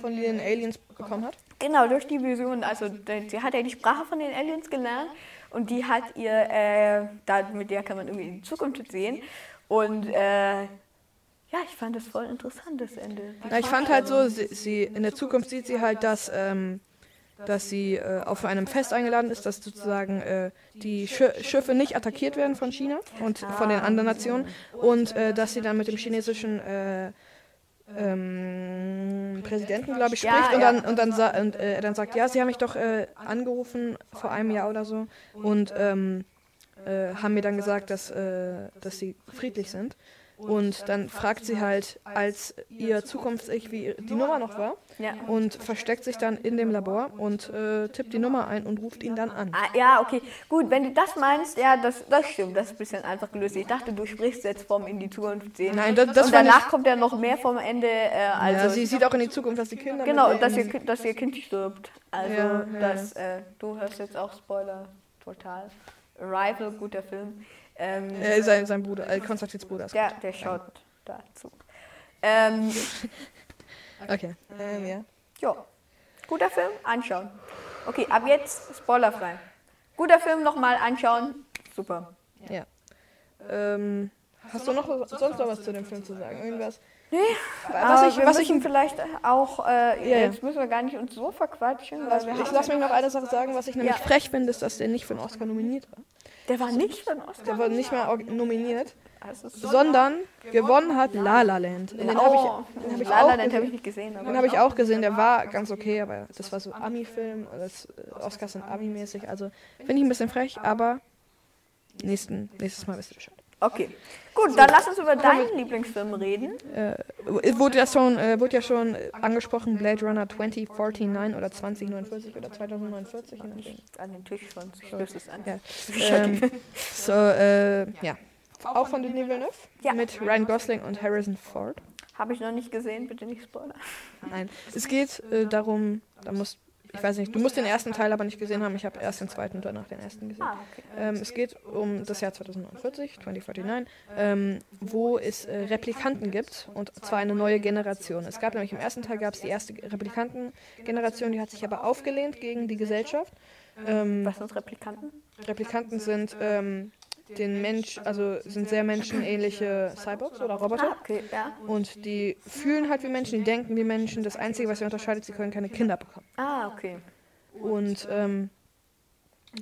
von den Aliens bekommen hat. Genau, durch die Vision. Also sie hat ja die Sprache von den Aliens gelernt und die hat ihr, äh, da, mit der kann man irgendwie in die Zukunft sehen. Und äh, ja, ich fand das voll interessant, das Ende. Ja, ich fand halt so, sie, sie in der Zukunft sieht sie halt, dass ähm, dass sie äh, auf einem Fest eingeladen ist, dass sozusagen äh, die Schi Schiffe nicht attackiert werden von China und von den anderen Nationen und äh, dass sie dann mit dem chinesischen äh, ähm, Präsidenten, glaube ich, Ja, spricht und ja. dann und dann, sa und, äh, er dann sagt, ja, sie haben mich doch äh, angerufen vor einem Jahr oder so und ähm, äh, haben mir dann gesagt, dass, äh, dass sie friedlich sind. Und dann fragt sie halt, als ihr Zukunfts-Ich, wie die Nummer noch war, Ja. und versteckt sich dann in dem Labor und äh, tippt die Nummer ein und ruft ihn dann an. Ah, ja, okay. Gut, wenn du das meinst, ja, das, das stimmt. Das ist ein bisschen einfach gelöst. Ich dachte, du sprichst jetzt vom in die Zukunft sehen. Nein, das, das und danach kommt ja noch mehr vom Ende. Äh, also ja, sie sieht auch in die Zukunft, dass die Kinder. Genau, dass ihr, Kind- dass ihr Kind stirbt. Also, Ja, ja. das, äh, du hörst jetzt auch Spoiler, total. Arrival, guter Film. Ähm, äh, sein, sein Bruder, äh, Konstantins Bruder. ist der, der schaut dazu. Ähm. Okay. Ähm, ja. ja, guter Film, anschauen. Okay, ab jetzt spoilerfrei. Guter Film, nochmal anschauen. Super. ja. Ähm, hast du noch was- sonst noch was zu dem Film zu sagen? Irgendwas? Nee, Was aber ich, wir was ich, vielleicht auch, äh, Ja, ja. jetzt müssen wir gar nicht uns so verquatschen, weil wir ich haben, lass mich noch eine Sache sagen, was ich nämlich Ja. frech finde, ist, dass der nicht für einen Oscar nominiert war. Der war nicht von Oscar. Der war nicht mal nominiert, Also, so sondern gewonnen hat La La Land. Und den habe ich, den hab ich La La Land habe ich nicht gesehen. Aber Den habe ich auch gesehen, der war ganz okay, aber das war so Ami-Film, das äh, Oscars sind Ami-mäßig, also finde ich ein bisschen frech, aber nächsten, nächstes Mal wisst ihr Bescheid. Okay. Gut, dann lass uns über deinen Lieblingsfilm reden. Äh, wurde, ja schon, äh, wurde ja schon angesprochen, Blade Runner 2049 oder 2049 oder 2049. je nachdem. An den Tisch schon. Ich löse es an. Ja. Ähm, so, äh, ja. Auch von Denis Villeneuve? Ja. Mit Ryan Gosling und Harrison Ford. Habe ich noch nicht gesehen, bitte nicht spoilern. Nein. Es geht äh, darum, da muss, ich weiß nicht, du musst den ersten Teil aber nicht gesehen haben. Ich habe erst den zweiten und danach den ersten gesehen. Ah, okay. Ähm, es geht um das Jahr 2049, 2049, ähm, wo es äh, Replikanten gibt und zwar eine neue Generation. Es gab nämlich im ersten Teil gab es die erste Replikantengeneration, die hat sich aber aufgelehnt gegen die Gesellschaft. Ähm, Was sind Replikanten? Replikanten sind ähm, den Mensch, also sind sehr menschenähnliche Cyborgs oder Roboter. Ah, okay, ja. Und die fühlen halt wie Menschen, die denken wie Menschen. Das Einzige, was sie unterscheidet, sie können keine Kinder bekommen. Ah, okay. Und ähm,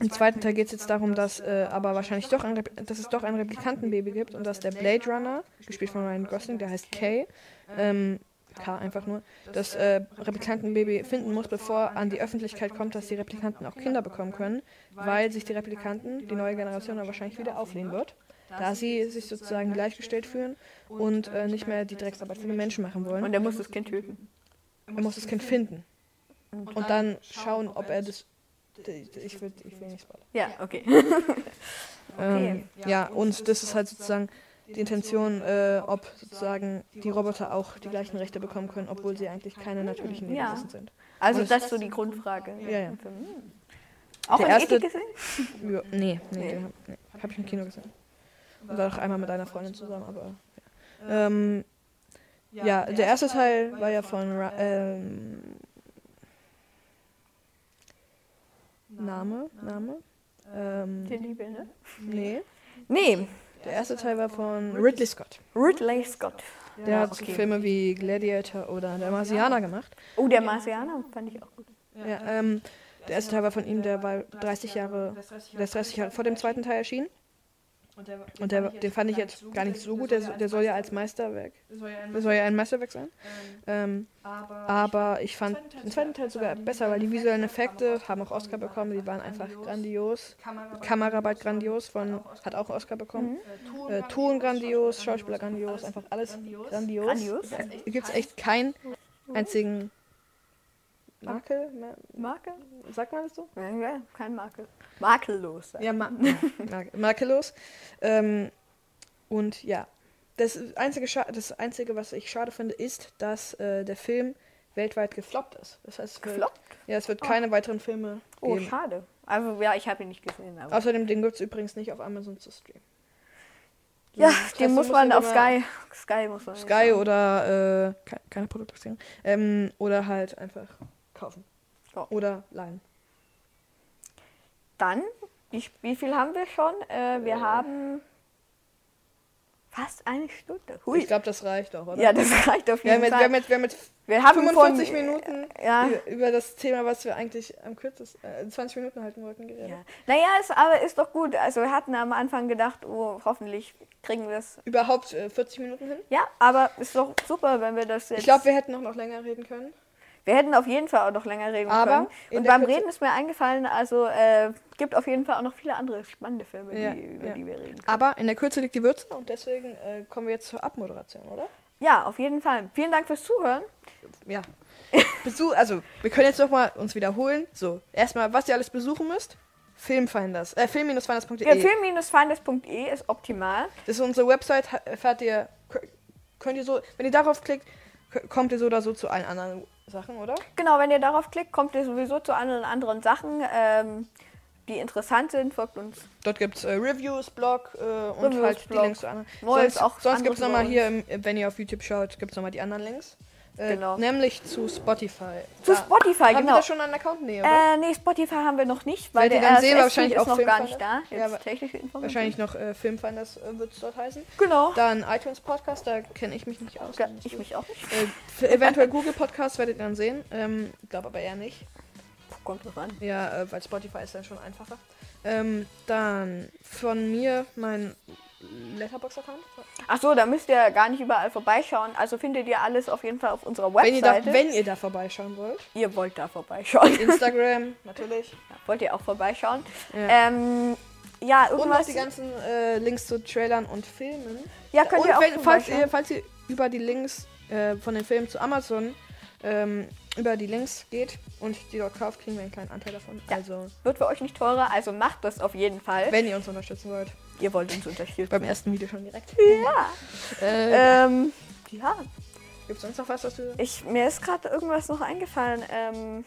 im zweiten Teil geht es jetzt darum, dass äh, aber wahrscheinlich doch ein, dass es doch ein Replikantenbaby gibt und dass der Blade Runner, gespielt von Ryan Gosling, der heißt Kay, ähm, K einfach nur, das äh, Replikantenbaby finden muss, bevor an die Öffentlichkeit kommt, dass die Replikanten auch Kinder bekommen können, weil sich die Replikanten, die neue Generation, dann wahrscheinlich wieder auflehnen wird, da sie sich sozusagen gleichgestellt fühlen und äh, nicht mehr die Drecksarbeit für die Menschen machen wollen. Und er muss das Kind töten. Er muss das Kind finden und dann schauen, ob er das. Ich will, ich will nicht spoilern. Ja, okay. Ähm, ja, und das ist halt sozusagen die Intention, äh, ob sozusagen die Roboter auch die gleichen Rechte bekommen können, obwohl sie eigentlich keine natürlichen Ja. Lebewesen sind. Also Und das ist so die Grundfrage. Ja, ja. Hm. Auch Der in erste- Ethik gesehen? Ja, nee, nee, Nee. nee. nee habe ich im Kino gesehen. Und auch einmal mit einer Freundin zusammen, aber. Ja. Ähm, ja, der erste Teil war ja von. Ähm, Name? Name? Ähm, Die Liebe, ne? nee. Nee, Der erste Teil war von Ridley Scott. Ridley Scott. Der hat okay. Filme wie Gladiator oder Der Marsianer gemacht. Oh, der Marsianer fand ich auch gut. Ja, ähm, der erste Teil war von ihm, der war 30 Jahre, der ist 30 Jahre vor dem zweiten Teil erschienen. Und der, den fand ich jetzt gar nicht so gut. Der, der soll ja als Meisterwerk, der soll ja ein Meisterwerk sein. Ähm, aber ich fand den zweiten Teil sogar besser, weil die visuellen Effekte haben auch Oscar bekommen. Die waren einfach grandios. Kameraarbeit grandios, von, hat auch Oscar bekommen. Äh, Ton grandios, Schauspieler grandios, einfach alles grandios. Grandios. Gibt es echt keinen einzigen Makel, Ma- Marke? sagt man das so? Ja, ja, kein Makel. Makellos. Ja, ma ma makellos. Ähm, und ja, das einzige, Scha das einzige, was ich schade finde, ist, dass äh, der Film weltweit gefloppt ist. Das heißt, es wird, Gefloppt? ja, es wird keine weiteren Filme Oh, geben. schade. Also, ja, ich habe ihn nicht gesehen. Außerdem, den gibt es übrigens nicht auf Amazon zu streamen. ja, Das heißt, den muss man auf Sky. Sky muss man. Sky oder äh, ke keine Produktion. Ähm, oder halt einfach kaufen. Ja. Oder leihen. Dann, wie, wie viel haben wir schon? Äh, wir haben fast eine Stunde. Hui. Ich glaube, das reicht auch, oder? Ja, das reicht auf jeden wir, Fall. haben jetzt, wir haben jetzt Wir haben 45 von, Minuten Ja. über, über das Thema, was wir eigentlich am kürzesten, äh, 20 Minuten halten wollten, geredet. Ja. Naja, ist, aber ist doch gut. Also wir hatten am Anfang gedacht, oh, hoffentlich kriegen wir es. Überhaupt äh, 40 Minuten hin. Ja, aber ist doch super, wenn wir das jetzt. Ich glaube, wir hätten auch noch länger reden können. Wir hätten auf jeden Fall auch noch länger reden Aber können. Und beim Kürze- Reden ist mir eingefallen, also äh, gibt auf jeden Fall auch noch viele andere spannende Filme, Ja, die, über ja. die wir reden können. Aber in der Kürze liegt die Würze und deswegen äh, kommen wir jetzt zur Abmoderation, oder? Ja, auf jeden Fall. Vielen Dank fürs Zuhören. Ja. Besuch, also, wir können jetzt nochmal uns wiederholen. So, erstmal, was ihr alles besuchen müsst. Filmfinders, äh, film-finders.de. Ja, film-feindes.de ist optimal. Das ist unsere Website, erfahrt ihr, kö- könnt ihr so, wenn ihr darauf klickt, kommt ihr so oder so zu allen anderen Sachen, oder? Genau, wenn ihr darauf klickt, kommt ihr sowieso zu allen anderen Sachen, ähm, die interessant sind. Folgt uns. Dort gibt es äh, Reviews, Blog äh, und Reviews, halt die Blog. Links zu anderen. Neues, sonst auch sonst gibt es nochmal hier, im, wenn ihr auf YouTube schaut, gibt es nochmal die anderen Links. Äh, Genau. Nämlich zu Spotify. Zu Da- Spotify, Haben wir genau. da schon einen Account? Nee, oder? Äh, nee, Spotify haben wir noch nicht, weil ihr der sehen, RSS-Feed wahrscheinlich ist auch noch gar nicht da. Ja. Wahrscheinlich noch äh, Filmfinders äh, wird es dort heißen. Genau. Dann iTunes Podcast, da kenne ich mich nicht aus. Ja, ich mich auch nicht. Äh, eventuell Google Podcast werdet ihr dann sehen. Ähm, glaube aber eher nicht. Kommt drauf an. Ja, äh, weil Spotify ist dann schon einfacher. Ähm, dann von mir mein Letterbox-Account. Ach so, da müsst ihr gar nicht überall vorbeischauen. Also findet ihr alles auf jeden Fall auf unserer Wenn ihr, da, wenn ihr da vorbeischauen wollt. ihr wollt da vorbeischauen. Instagram, natürlich. Ja, wollt ihr auch vorbeischauen. Ja. Ähm, ja, Und noch irgendwas. die ganzen äh, Links zu Trailern und Filmen. ja, könnt und ihr auch wenn, falls, ihr, falls ihr über die Links äh, von den Filmen zu Amazon ähm, über die Links geht und die dort kauft, kriegen wir einen kleinen Anteil davon. Ja. Also, Wird für euch nicht teurer, also macht das auf jeden Fall. wenn ihr uns unterstützen wollt. Ihr wollt uns unterstützen. Beim ersten Video schon direkt. Ja. Äh, Ähm, ja, Gibt es sonst noch was, was du... ich, mir ist gerade irgendwas noch eingefallen. Ähm,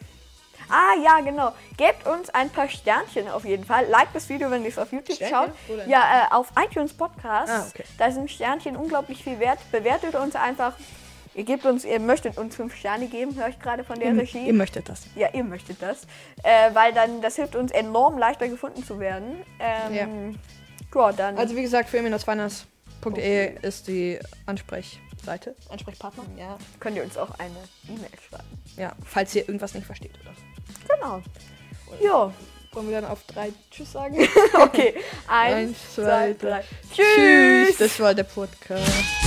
ah, ja, genau. Gebt uns ein paar Sternchen auf jeden Fall. Like das Video, wenn ihr es auf YouTube Sternchen? schaut. Wo denn? Ja, äh, auf iTunes Podcast. Ah, okay. Da sind Sternchen unglaublich viel wert. Bewertet uns einfach. Ihr gebt uns, ihr möchtet uns fünf Sterne geben, höre ich gerade von der ihr, Regie. ihr möchtet das. Ja, ihr möchtet das. Äh, weil dann, das hilft uns enorm leichter gefunden zu werden. Ähm, ja. Dann. Also wie gesagt, filminusfinance.de ist die Ansprechseite. Ansprechpartner? Ja. könnt ihr uns auch eine E-Mail schreiben. Ja, falls ihr irgendwas nicht versteht oder so. Genau. Jo. Wollen wir dann auf drei Tschüss sagen? Okay. Eins, Eins, zwei, zwei, drei. Tschüss! Das war der Podcast.